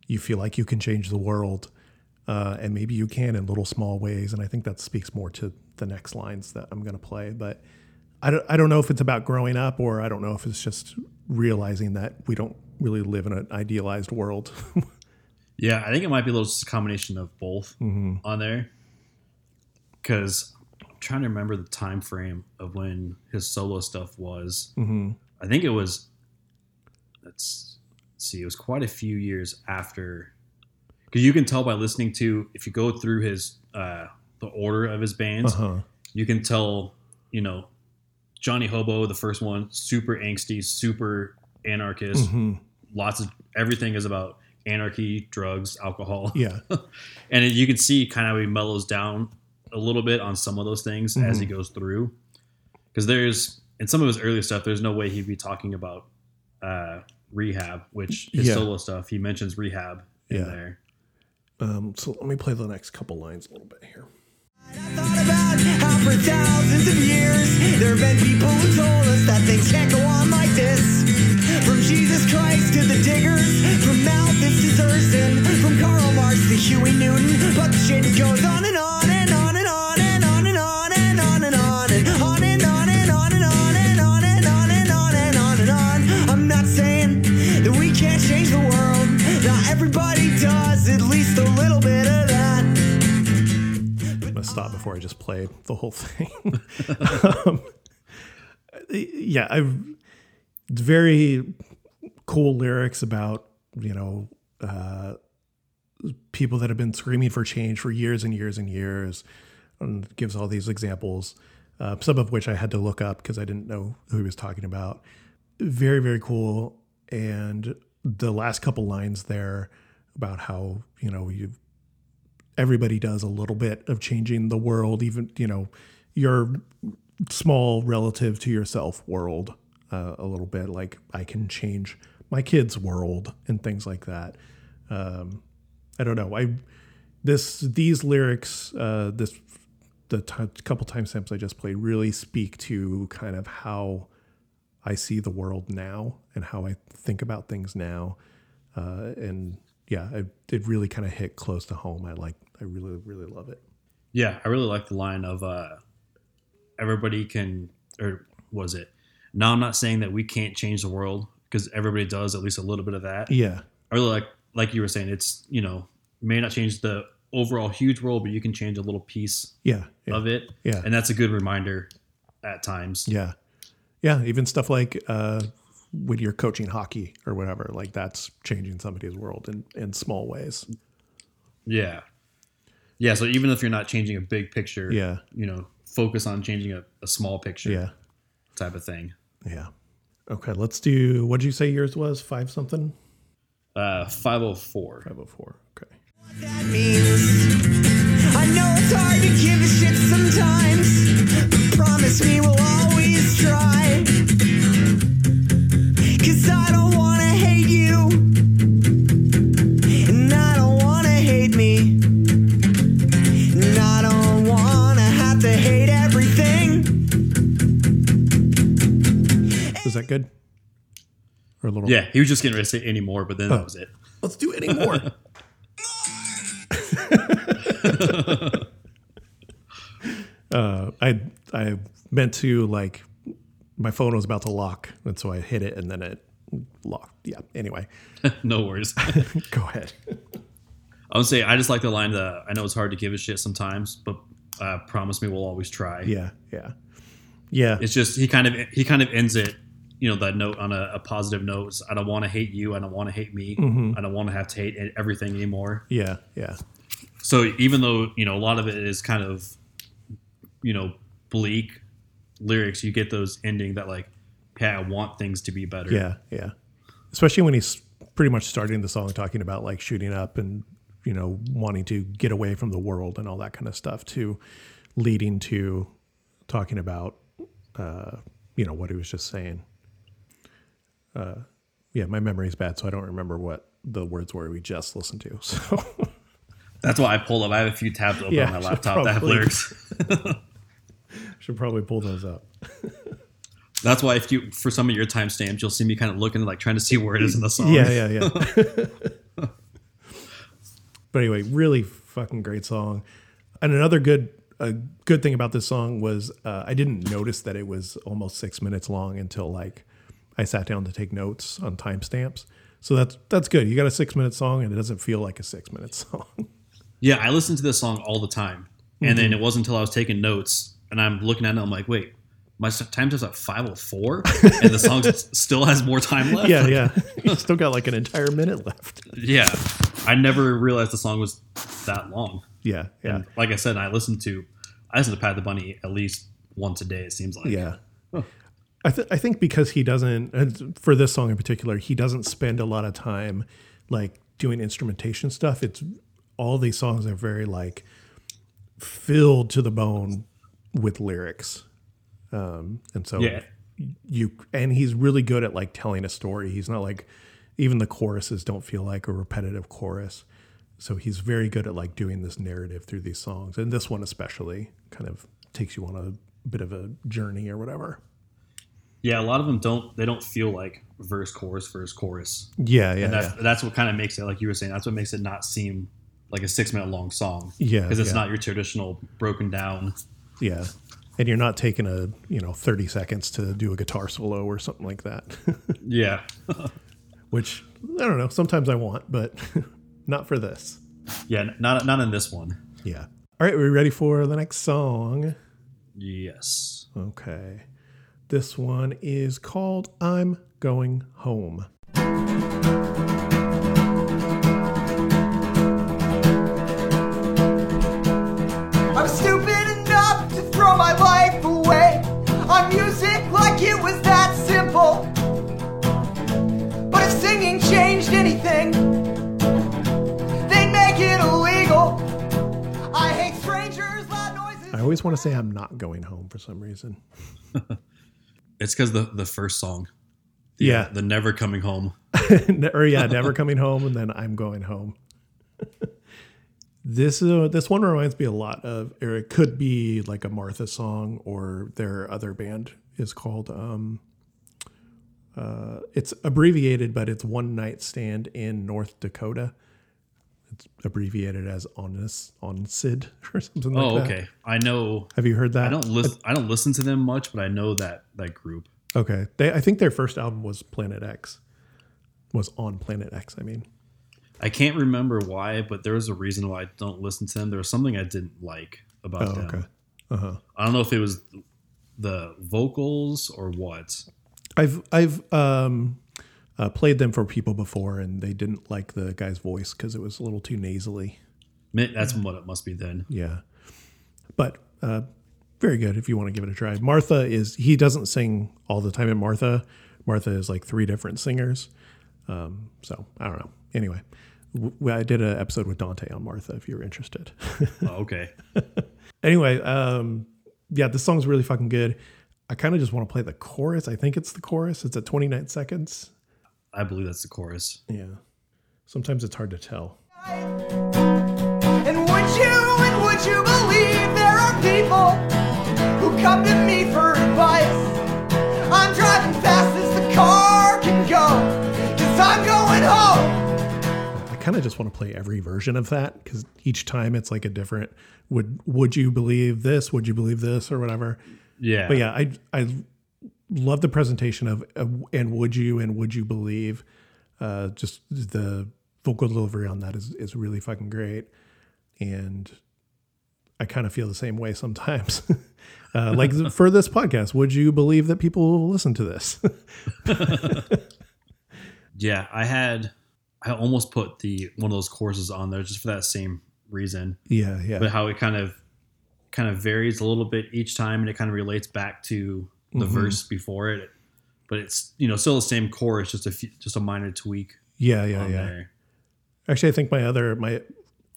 you feel like you can change the world uh, and maybe you can in little small ways and i think that speaks more to the next lines that i'm going to play but I don't, I don't know if it's about growing up or i don't know if it's just realizing that we don't really live in an idealized world (laughs) Yeah, I think it might be a little just a combination of both on there. Because I'm trying to remember the time frame of when his solo stuff was. I think it was. Let's see. It was quite a few years after. Because you can tell by listening to if you go through his uh, the order of his bands, uh-huh you can tell. You know, Johnny Hobo, the first one, super angsty, super anarchist. hmm Lots of everything is about anarchy, drugs, alcohol (laughs) yeah and you can see kind of how he mellows down a little bit on some of those things as he goes through because there's in some of his earlier stuff there's no way he'd be talking about uh rehab which his Yeah. solo stuff he mentions rehab in Yeah. there um, so let me play the next couple lines a little bit here I thought about how for thousands of years there have been people who told us that things can't go on like this. From Jesus Christ to the diggers, from Malthus to Zerzan, from Karl Marx to Huey Newton. But the shit goes on and on and on stop before I just play the whole thing. (laughs) um, yeah, I've very cool lyrics about you know uh, people that have been screaming for change for years and years and years, and gives all these examples, uh, some of which I had to look up because I didn't know who he was talking about. Very very cool, and the last couple lines there about how you know you everybody does a little bit of changing the world, even you know your small relative to yourself world uh, a little bit. Like I can change my kids' world and things like that. Um, I don't know. I this these lyrics, uh, this the t- couple timestamps I just played really speak to kind of how I see the world now and how I think about things now. Uh, and yeah, I, it really kind of hit close to home. I like, I really, really love it. yeah i really like the line of uh everybody can or was it now i'm not saying that we can't change the world because everybody does at least a little bit of that Yeah, I really like like you were saying, it's you know may not change the overall huge world, but you can change a little piece yeah, yeah, of it, yeah, and that's a good reminder at times. yeah, yeah. Even stuff like uh, when you're coaching hockey or whatever, like that's changing somebody's world in in small ways. Yeah, yeah. So even if you're not changing a big picture, Yeah, you know, focus on changing a, a small picture yeah, type of thing. yeah. Okay, let's do. What did you say yours was? Five something. Uh, five oh four. Five oh four. He was just getting ready to say anymore, but then that was it. let's do any more. (laughs) uh, I I meant to like my phone was about to lock, and so I hit it, and then it locked. Yeah. Anyway, (laughs) no worries. (laughs) go ahead. I would say I just like the line that I know it's hard to give a shit sometimes, but uh, promise me we'll always try. Yeah, yeah, yeah. It's just he kind of he kind of ends it, you know, that note on a, a positive note. I don't want to hate you. I don't want to hate me. Mm-hmm. I don't want to have to hate everything anymore. Yeah, yeah, So even though you know a lot of it is kind of, you know, bleak lyrics, you get those ending that like, hey, I want things to be better. yeah, yeah. Especially when he's pretty much starting the song talking about like shooting up and you know wanting to get away from the world and all that kind of stuff, to leading to talking about uh, you know what he was just saying. Uh, yeah, my memory's bad, so I don't remember what the words were we just listened to. (laughs) So That's why I pulled up. I have a few tabs open Yeah, on my laptop that have lyrics. (laughs) should probably pull those up. (laughs) That's why if you for some of your timestamps, you'll see me kind of looking like trying to see where it is in the song. Yeah, yeah, yeah. but anyway, really fucking great song. And another good a good thing about this song was uh, I didn't notice that it was almost six minutes long until like I sat down to take notes on timestamps. So that's that's good. You got a six minute song and it doesn't feel like a six minute (laughs) song. Yeah, I listen to this song all the time, and then mm-hmm. it wasn't until I was taking notes and I'm looking at it, I'm like, wait, my s- time is at 504, (laughs) and the song still has more time left. yeah, yeah. You (laughs) still got like an entire minute left. yeah. I never realized the song was that long. Yeah, yeah. And like I said, I listen to I listen to Pat the Bunny at least once a day. It seems like. Yeah. I, th- I think because he doesn't, and for this song in particular, he doesn't spend a lot of time like doing instrumentation stuff. It's all these songs are very like filled to the bone with lyrics. Um, and so Yeah. you, and he's really good at like telling a story. He's not like, even the choruses don't feel like a repetitive chorus. So he's very good at like doing this narrative through these songs. And this one especially kind of takes you on a bit of a journey or whatever. Yeah, a lot of them don't. They don't feel like verse, chorus, verse, chorus. Yeah, yeah, And that's, yeah. that's what kind of makes it, like you were saying, that's what makes it not seem like a six minute long song. Yeah, Because it's yeah. not your traditional broken down. Yeah. And you're not taking a, you know, 30 seconds to do a guitar solo or something like that, (laughs) Yeah. which I don't know. Sometimes I want, but (laughs) not for this. Yeah. Not, not in this one. Yeah. All right. Are we ready for the next song? Yes. Okay. This one is called I'm Going Home. I'm stupid enough to throw my life away on music like it was that simple. But if singing changed anything, they'd make it illegal. I hate strangers, loud noises. I always want to say I'm not going home for some reason. (laughs) It's because the, the first song, the, Yeah. the Never Coming Home. (laughs) or yeah, never coming home, and then I'm going home. (laughs) this uh, this one reminds me a lot of, or it could be like a Martha song, or their other band is called. Um, uh, it's abbreviated, but it's One Night Stand in North Dakota. It's abbreviated as Onis Onsid (laughs) or something like Oh, that. okay. I know. Have you heard that? I don't listen. I don't listen to them much, but I know that that group. Okay, they, I think their first album was Plan-It-X. Was on Plan-It-X. I mean. I can't remember why, but there was a reason why I don't listen to them. There was something I didn't like about Oh, them. okay. Uh huh. I don't know if it was the vocals or what. I've I've um, uh, played them for people before, and they didn't like the guy's voice because it was a little too nasally. That's what it must be then. Yeah, but uh, very good if you want to give it a try. Martha is he doesn't sing all the time in Martha. Martha is like three different singers. Um, so I don't know. Anyway, w- I did an episode with Dante on Martha if you're interested. (laughs) Oh, okay. (laughs) anyway, um, yeah, this song's really fucking good. I kind of just want to play the chorus. I think it's the chorus. It's at 29 seconds. I believe that's the chorus. Yeah. Sometimes it's hard to tell. And would you and would you believe there are people who come to me for advice? I'm driving fast as the car can go, cause I'm going home. I kind of just want to play every version of that because each time it's like a different would would you believe this? Would you believe this or whatever? Yeah. But yeah, I I love the presentation of uh, and would you and would you believe. Uh, just the vocal delivery on that is is really fucking great, and I kind of feel the same way sometimes. (laughs) uh, like (laughs) for this podcast, would you believe that people will listen to this? (laughs) Yeah, I had I almost put the one of those courses on there just for that same reason. yeah, yeah, But how it kind of kind of varies a little bit each time and it kind of relates back to the Mhm. verse before it. But it's you know still the same chorus, just a few, just a minor tweak yeah, yeah, yeah. there. Actually, I think my other my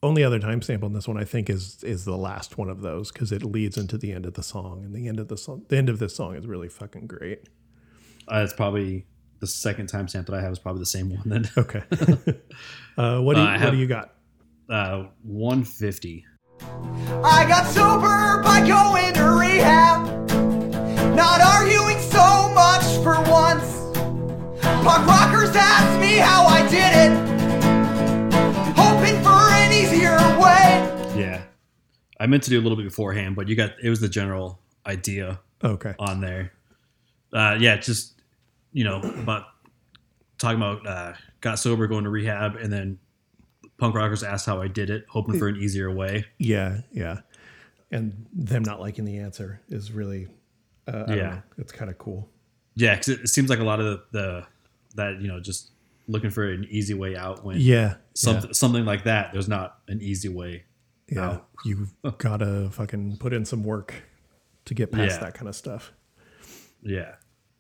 only other timestamp on this one I think is is the last one of those because it leads into the end of the song, and the end of the song, the end of this song is really fucking great. Uh, it's probably the second time timestamp that I have is probably the same one. Then (laughs) Okay, (laughs) uh, what do you, Uh, what have- do you got? uh, 150. I got sober by going to rehab. Not arguing so much for once. Punk rockers asked me how I did it. Hoping for an easier way. Yeah, I meant to do a little bit beforehand, but you got it was the general idea Okay, on there. Uh, yeah, just you know about talking about uh, got sober, going to rehab, and then punk rockers asked how I did it, hoping for an easier way. yeah, yeah, and them not liking the answer is really, uh, Yeah. know, it's kind of cool. Yeah, because it, it seems like a lot of the, the that you know just looking for an easy way out when Yeah, something something like that. There's not an easy way. yeah, yeah. out. You've (laughs) gotta fucking put in some work to get past Yeah. that kind of stuff. Yeah,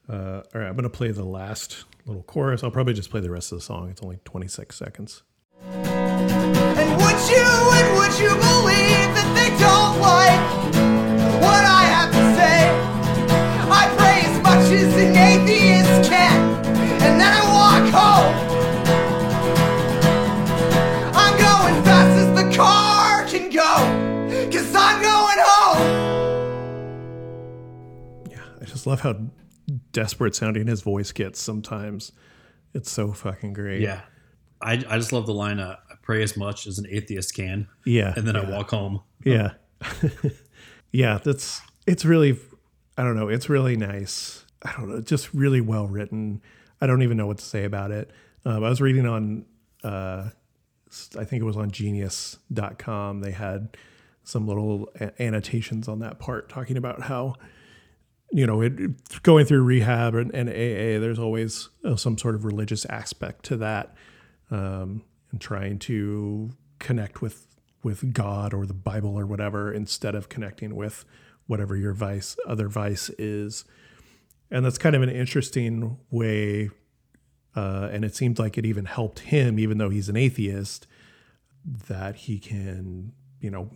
Uh, all right, I'm gonna play the last little chorus. I'll probably just play the rest of the song. It's only 26 seconds. And would you, and would you believe that they don't like an atheist can, and then I walk home. I'm going fast as the car can go, cause I'm going home. Yeah, I just love how desperate sounding his voice gets sometimes. It's so fucking great. yeah. I, I just love the line. Uh, I pray as much as an atheist can, yeah, and then yeah. I walk home. Yeah. (laughs) yeah, that's it's really I don't know, it's really nice. I don't know, just really well written. I don't even know what to say about it. Um, I was reading on uh, I think it was on genius.com. They had some little annotations on that part talking about how you know, it, going through rehab and, and AA, there's always uh, some sort of religious aspect to that, um, and trying to connect with with God or the Bible or whatever instead of connecting with whatever your vice other vice is, and that's kind of an interesting way. Uh, and it seemed like it even helped him, even though he's an atheist, that he can, you know,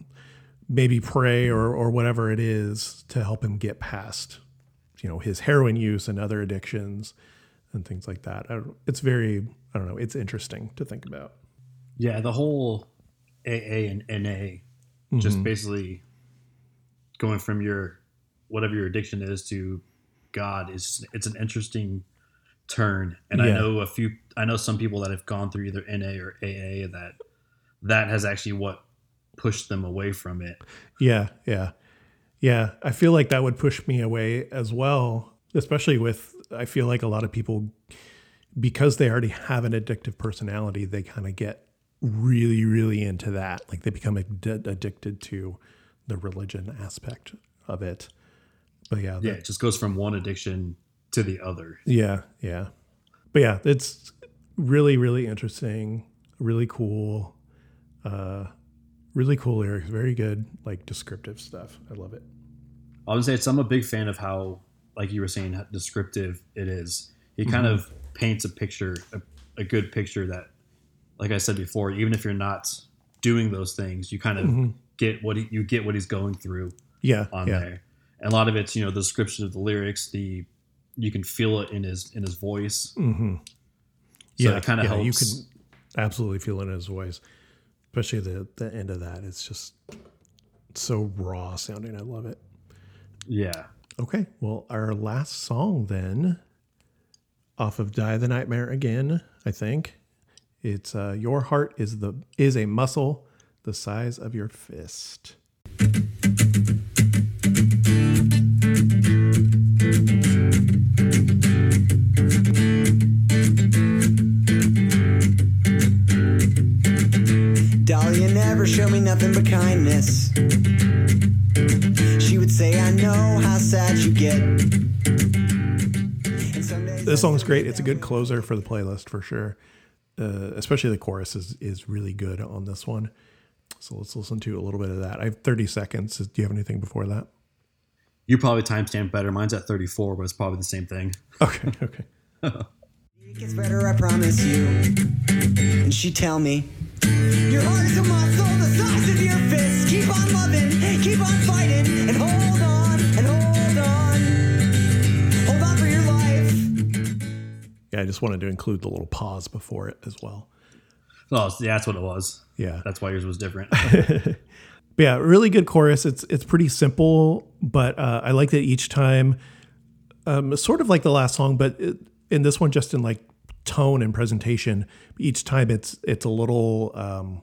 maybe pray or or whatever it is to help him get past you know his heroin use and other addictions and things like that it's very i don't know it's interesting to think about Yeah, the whole AA and NA, just basically going from your whatever your addiction is to God is it's an interesting turn. And I know a few I know some people that have gone through either NA or AA that that has actually what pushed them away from it. yeah yeah yeah i feel like that would push me away as well especially with i feel like a lot of people because they already have an addictive personality they kind of get really really into that like they become ad- addicted to the religion aspect of it but yeah Yeah, it just goes from one addiction to the other. Yeah, yeah. But yeah, it's really, really interesting, really cool, uh, really cool lyrics, very good, like descriptive stuff. I love it. I would say it's, I'm a big fan of how, like you were saying, how descriptive it is. He kind of paints a picture, a, a good picture that, like I said before, even if you're not doing those things, you kind of get what he, you get what he's going through Yeah, on yeah, there. And a lot of it's you know the description of the lyrics, the you can feel it in his in his voice. hmm So yeah. it kind of yeah, helps. You can absolutely feel it in his voice, especially the the end of that. It's just so raw sounding. I love it. yeah, Okay, well, our last song then, off of Die the Nightmare Again, I think, It's uh, your heart is the is a muscle the size of your fist. Dahlia never showed me nothing but kindness. She would say, I know how sad you get. And some days This song's great. It's a good closer for the playlist for sure. Uh, especially the chorus is is really good on this one. So let's listen to a little bit of that. I have 30 seconds. Do you have anything before that? You probably timestamp better. Mine's at 34, but it's probably the same thing. Okay, okay. (laughs) It gets better, I promise you. And she tell me, Your heart is a muscle the size of your fist. Keep on loving, keep on fighting, and hold on, and hold on. Hold on for your life. Yeah, I just wanted to include the little pause before it as well. Oh, yeah, that's what it was. Yeah. That's why yours was different. (laughs) But yeah, really good chorus. It's it's pretty simple, but uh, I like that each time, um, sort of like the last song, but it, in this one, just in like tone and presentation, each time it's it's a little um,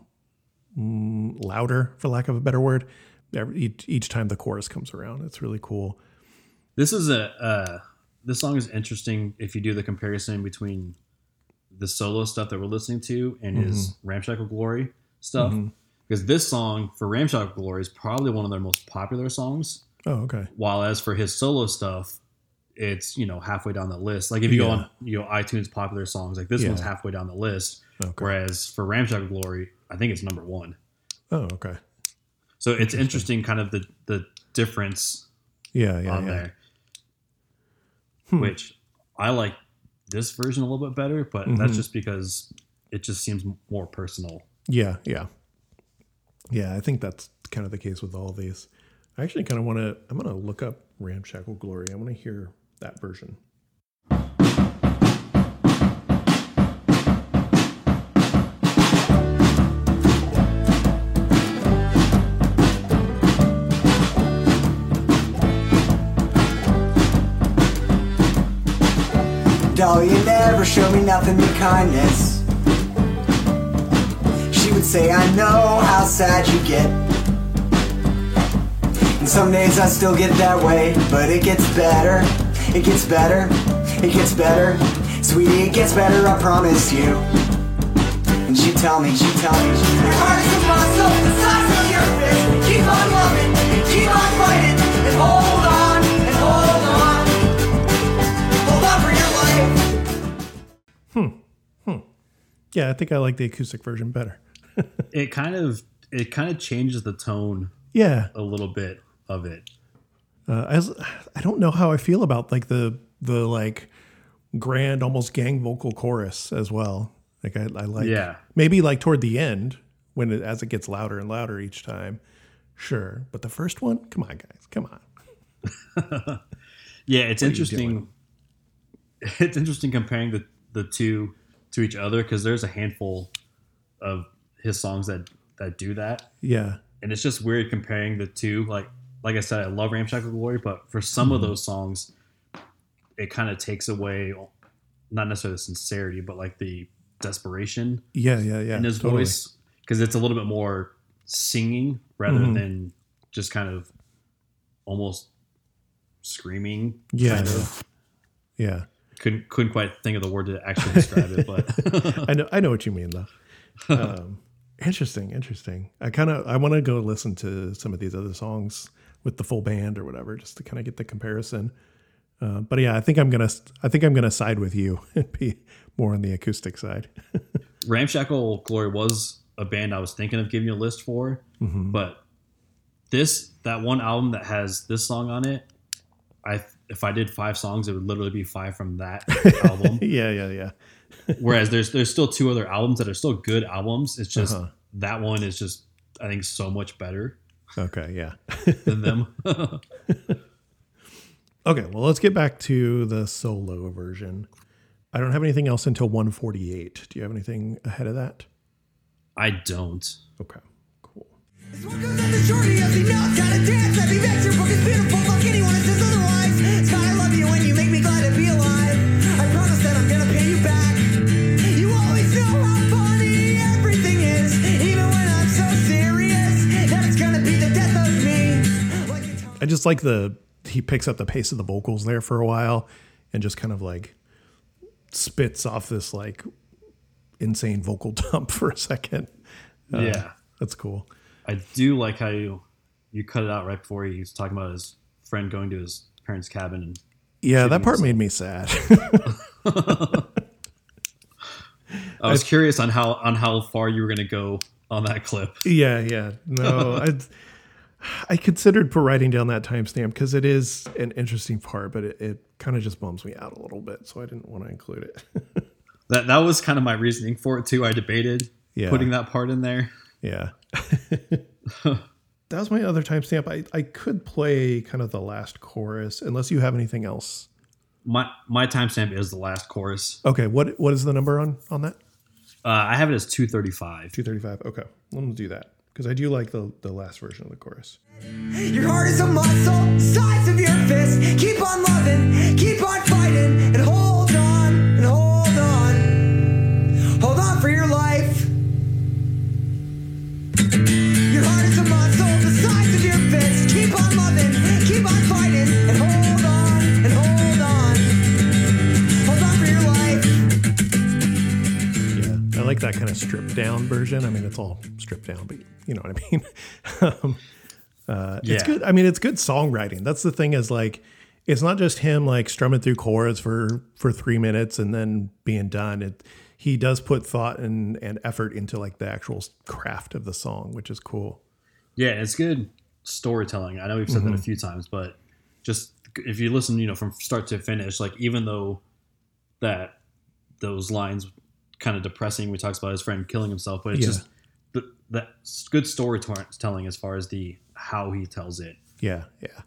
mm, louder, for lack of a better word. Every, each, each time the chorus comes around, it's really cool. this is a uh, this song is interesting if you do the comparison between the solo stuff that we're listening to and his Ramshackle Glory stuff. Because this song for Ramshackle Glory is probably one of their most popular songs. Oh, okay. While as for his solo stuff, it's you know halfway down the list. Like if you go on you know iTunes popular songs, like this one's halfway down the list. Okay. Whereas for Ramshackle Glory, I think it's number one. Oh, okay. So it's interesting, kind of the the difference Yeah, yeah, on yeah. there. Hmm. Which I like this version a little bit better, but Mhm. that's just because it just seems more personal. Yeah, yeah. Yeah, I think that's kind of the case with all these. I actually kind of want to, I'm going to look up Ramshackle Glory. I want to hear that version. Dahlia never showed me nothing but kindness. She would say, I know how sad you get. And some days I still get that way, but it gets better. It gets better. It gets better. Sweetie, it gets better, I promise you. And she tell me, she tell me, your heart is a muscle the size of your fist. Keep on loving, keep on fighting, and hold on, and hold on. Hold on for your life. Hmm. Hmm. Yeah, I think I like the acoustic version better. (laughs) It kind of it kind of changes the tone Yeah, a little bit of it. Uh, I, was- I don't know how I feel about like the the like grand, almost gang vocal chorus as well. Like I, I like Yeah. maybe like toward the end when it as it gets louder and louder each time. Sure, but the first one, come on, guys, come on. (laughs) Yeah, it's you interesting. (laughs) It's interesting comparing the the two to each other because there's a handful of his songs that that do that, Yeah, and it's just weird comparing the two. Like like I said, I love Ramshackle Glory, but for some Mm-hmm. of those songs, it kind of takes away not necessarily the sincerity, but like the desperation yeah, yeah, yeah. in his totally. voice because it's a little bit more singing rather Mhm. than just kind of almost screaming. Yeah, kind yeah. of. Yeah, Couldn't couldn't quite think of the word to actually describe it, but (laughs) I know, I know what you mean though. (laughs) Um, interesting, interesting. I kind of, I want to go listen to some of these other songs with the full band or whatever, just to kind of get the comparison. Uh, but yeah, I think I'm gonna, I think I'm gonna side with you (laughs) and be more on the acoustic side. (laughs) Ramshackle Glory was a band I was thinking of giving you a list for, Mm-hmm. but this that one album that has this song on it, I if I did five songs, it would literally be five from that (laughs) album. yeah, yeah, yeah. Whereas there's there's still two other albums that are still good albums. It's just Uh-huh. that one is just I think so much better Okay, yeah. (laughs) than them. (laughs) (laughs) Okay, well, let's get back to the solo version. I don't have anything else until 148. Do you have anything ahead of that? I don't. Okay, cool. I just like the he picks up the pace of the vocals there for a while and just kind of like spits off this like insane vocal (laughs) dump for a second. Uh, yeah. That's cool. I do like how you you cut it out right before he's talking about his friend going to his parents' cabin and Yeah, that part made me sad. (laughs) I was curious on how on how far you were going to go on that clip. yeah, yeah. No, I I considered writing down that timestamp because it is an interesting part, but it, it kind of just bums me out a little bit, so I didn't want to include it. (laughs) That that was kind of my reasoning for it too. I debated Yeah. putting that part in there. Yeah. (laughs) that was my other timestamp. I, I could play kind of the last chorus unless you have anything else. My my timestamp is the last chorus. Okay, what what is the number on on that? Uh, I have it as two thirty five. 235. Okay. Let me do that because I do like the the last version of the chorus. Your heart is a muscle, size of your fist. Keep on loving, keep on fighting, and hold on, and hold on. Hold on for your life. Like that kind of stripped down version. I mean, it's all stripped down, but you know what I mean. (laughs) um, uh, It's good. I mean, it's good songwriting. That's the thing is like, it's not just him like strumming through chords for for three minutes and then being done. It he does put thought and and effort into like the actual craft of the song, which is cool. Yeah, it's good storytelling. I know we've said that a few times, but just if you listen, you know, from start to finish, like even though that those lines kind of depressing, we talks about his friend killing himself, but it's Yeah. just the, that good storytelling as far as the how he tells it. Yeah, yeah,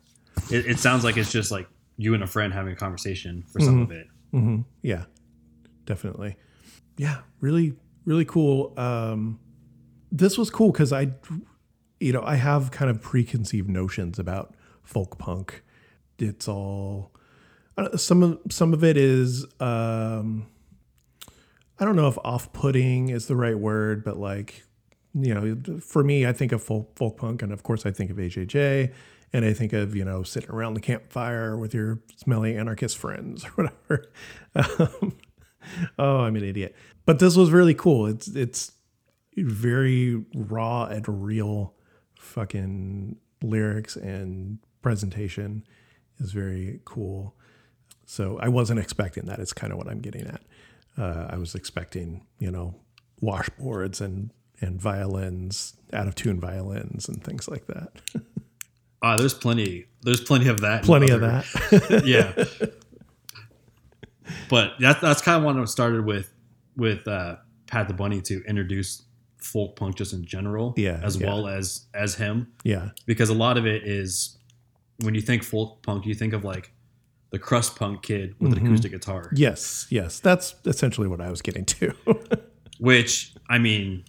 it. It sounds like it's just like you and a friend having a conversation for some of it. yeah, definitely. Yeah, really, really cool. Um, this was cool because I, you know, I have kind of preconceived notions about folk punk. It's all uh, some of some of it is um, I don't know if off-putting is the right word, but like you know, for me, I think of folk, folk punk, and of course, I think of AJJ, and I think of you know sitting around the campfire with your smelly anarchist friends or whatever. (laughs) Um, oh, I'm an idiot. But this was really cool. It's it's very raw and real, fucking lyrics and presentation is very cool. So I wasn't expecting that. It's kind of what I'm getting at. Uh, I was expecting, you know, washboards and and violins, out of tune violins and things like that. (laughs) Ah, there's plenty. There's plenty of that. Plenty of that. (laughs) yeah. (laughs) But that's that's kind of what I started with with uh, Pat the Bunny to introduce folk punk just in general, Yeah, as yeah. well as as him, yeah. because a lot of it is when you think folk punk, you think of like the crust punk kid with Mm-hmm. an acoustic guitar, Yes. Yes. That's essentially what I was getting to. (laughs) which I mean,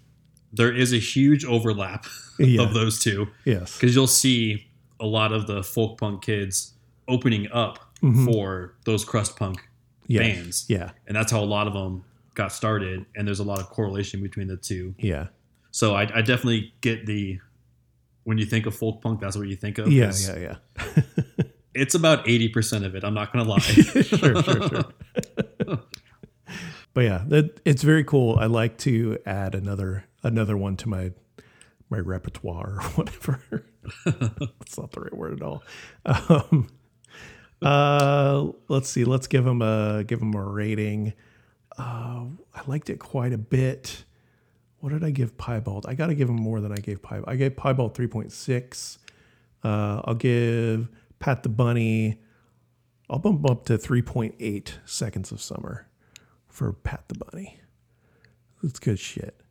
there is a huge overlap (laughs) Yeah. of those two yes. because you'll see a lot of the folk punk kids opening up for those crust punk Mm-hmm. Bands. Yeah. and that's how a lot of them got started and there's a lot of correlation between the two Yeah. so i, I definitely get the when you think of folk punk that's what you think of Yeah, Yeah. Yeah. (laughs) it's about 80% of it i'm not gonna lie (laughs) sure, sure, sure. (laughs) but yeah, that it's very cool. I like to add another another one to my my repertoire or (laughs) whatever. That's not the right word at all. Um, uh, let's see. Let's give them a give them a rating. Uh, I liked it quite a bit. What did I give Piebald? I got to give him more than I gave Piebald. I gave Piebald three point six. Uh, I'll give Pat the Bunny. I'll bump up to 3.8 seconds of summer for Pat the Bunny. That's good shit.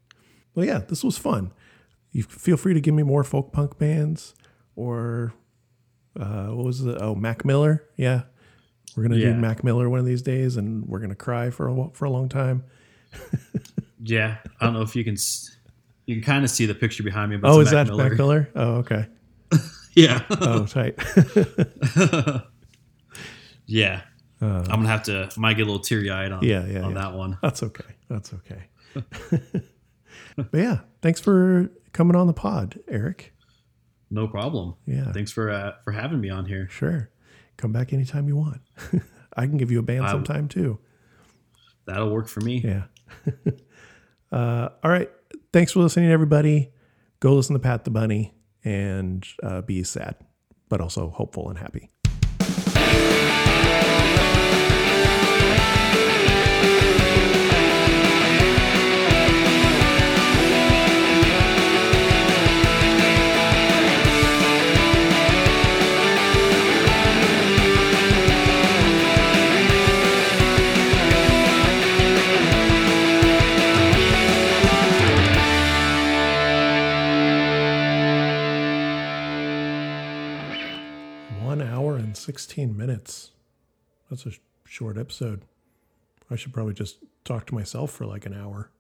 Well, yeah, this was fun. You feel free to give me more folk punk bands or uh, what was it? Oh, Mac Miller. Yeah, we're gonna Yeah. do Mac Miller one of these days, and we're gonna cry for a for a long time. (laughs) yeah i don't know if you can you can kind of see the picture behind me but oh, is Mac that Miller. Mac Miller? Oh, okay. (laughs) yeah Oh, (laughs) tight. (laughs) yeah i'm gonna have to might get a little teary-eyed on, Uh. Yeah, yeah, on yeah. that one That's okay. That's okay. (laughs) but yeah, thanks for coming on the pod, Eric. No problem. Yeah. Thanks for uh, for having me on here. Sure. Come back anytime you want. I can give you a band I- sometime too. That'll work for me. Yeah. uh, all right. Thanks for listening, everybody. Go listen to Pat the Bunny and uh, be sad, but also hopeful and happy. 16 minutes. That's a short episode. I should probably just talk to myself for like an hour.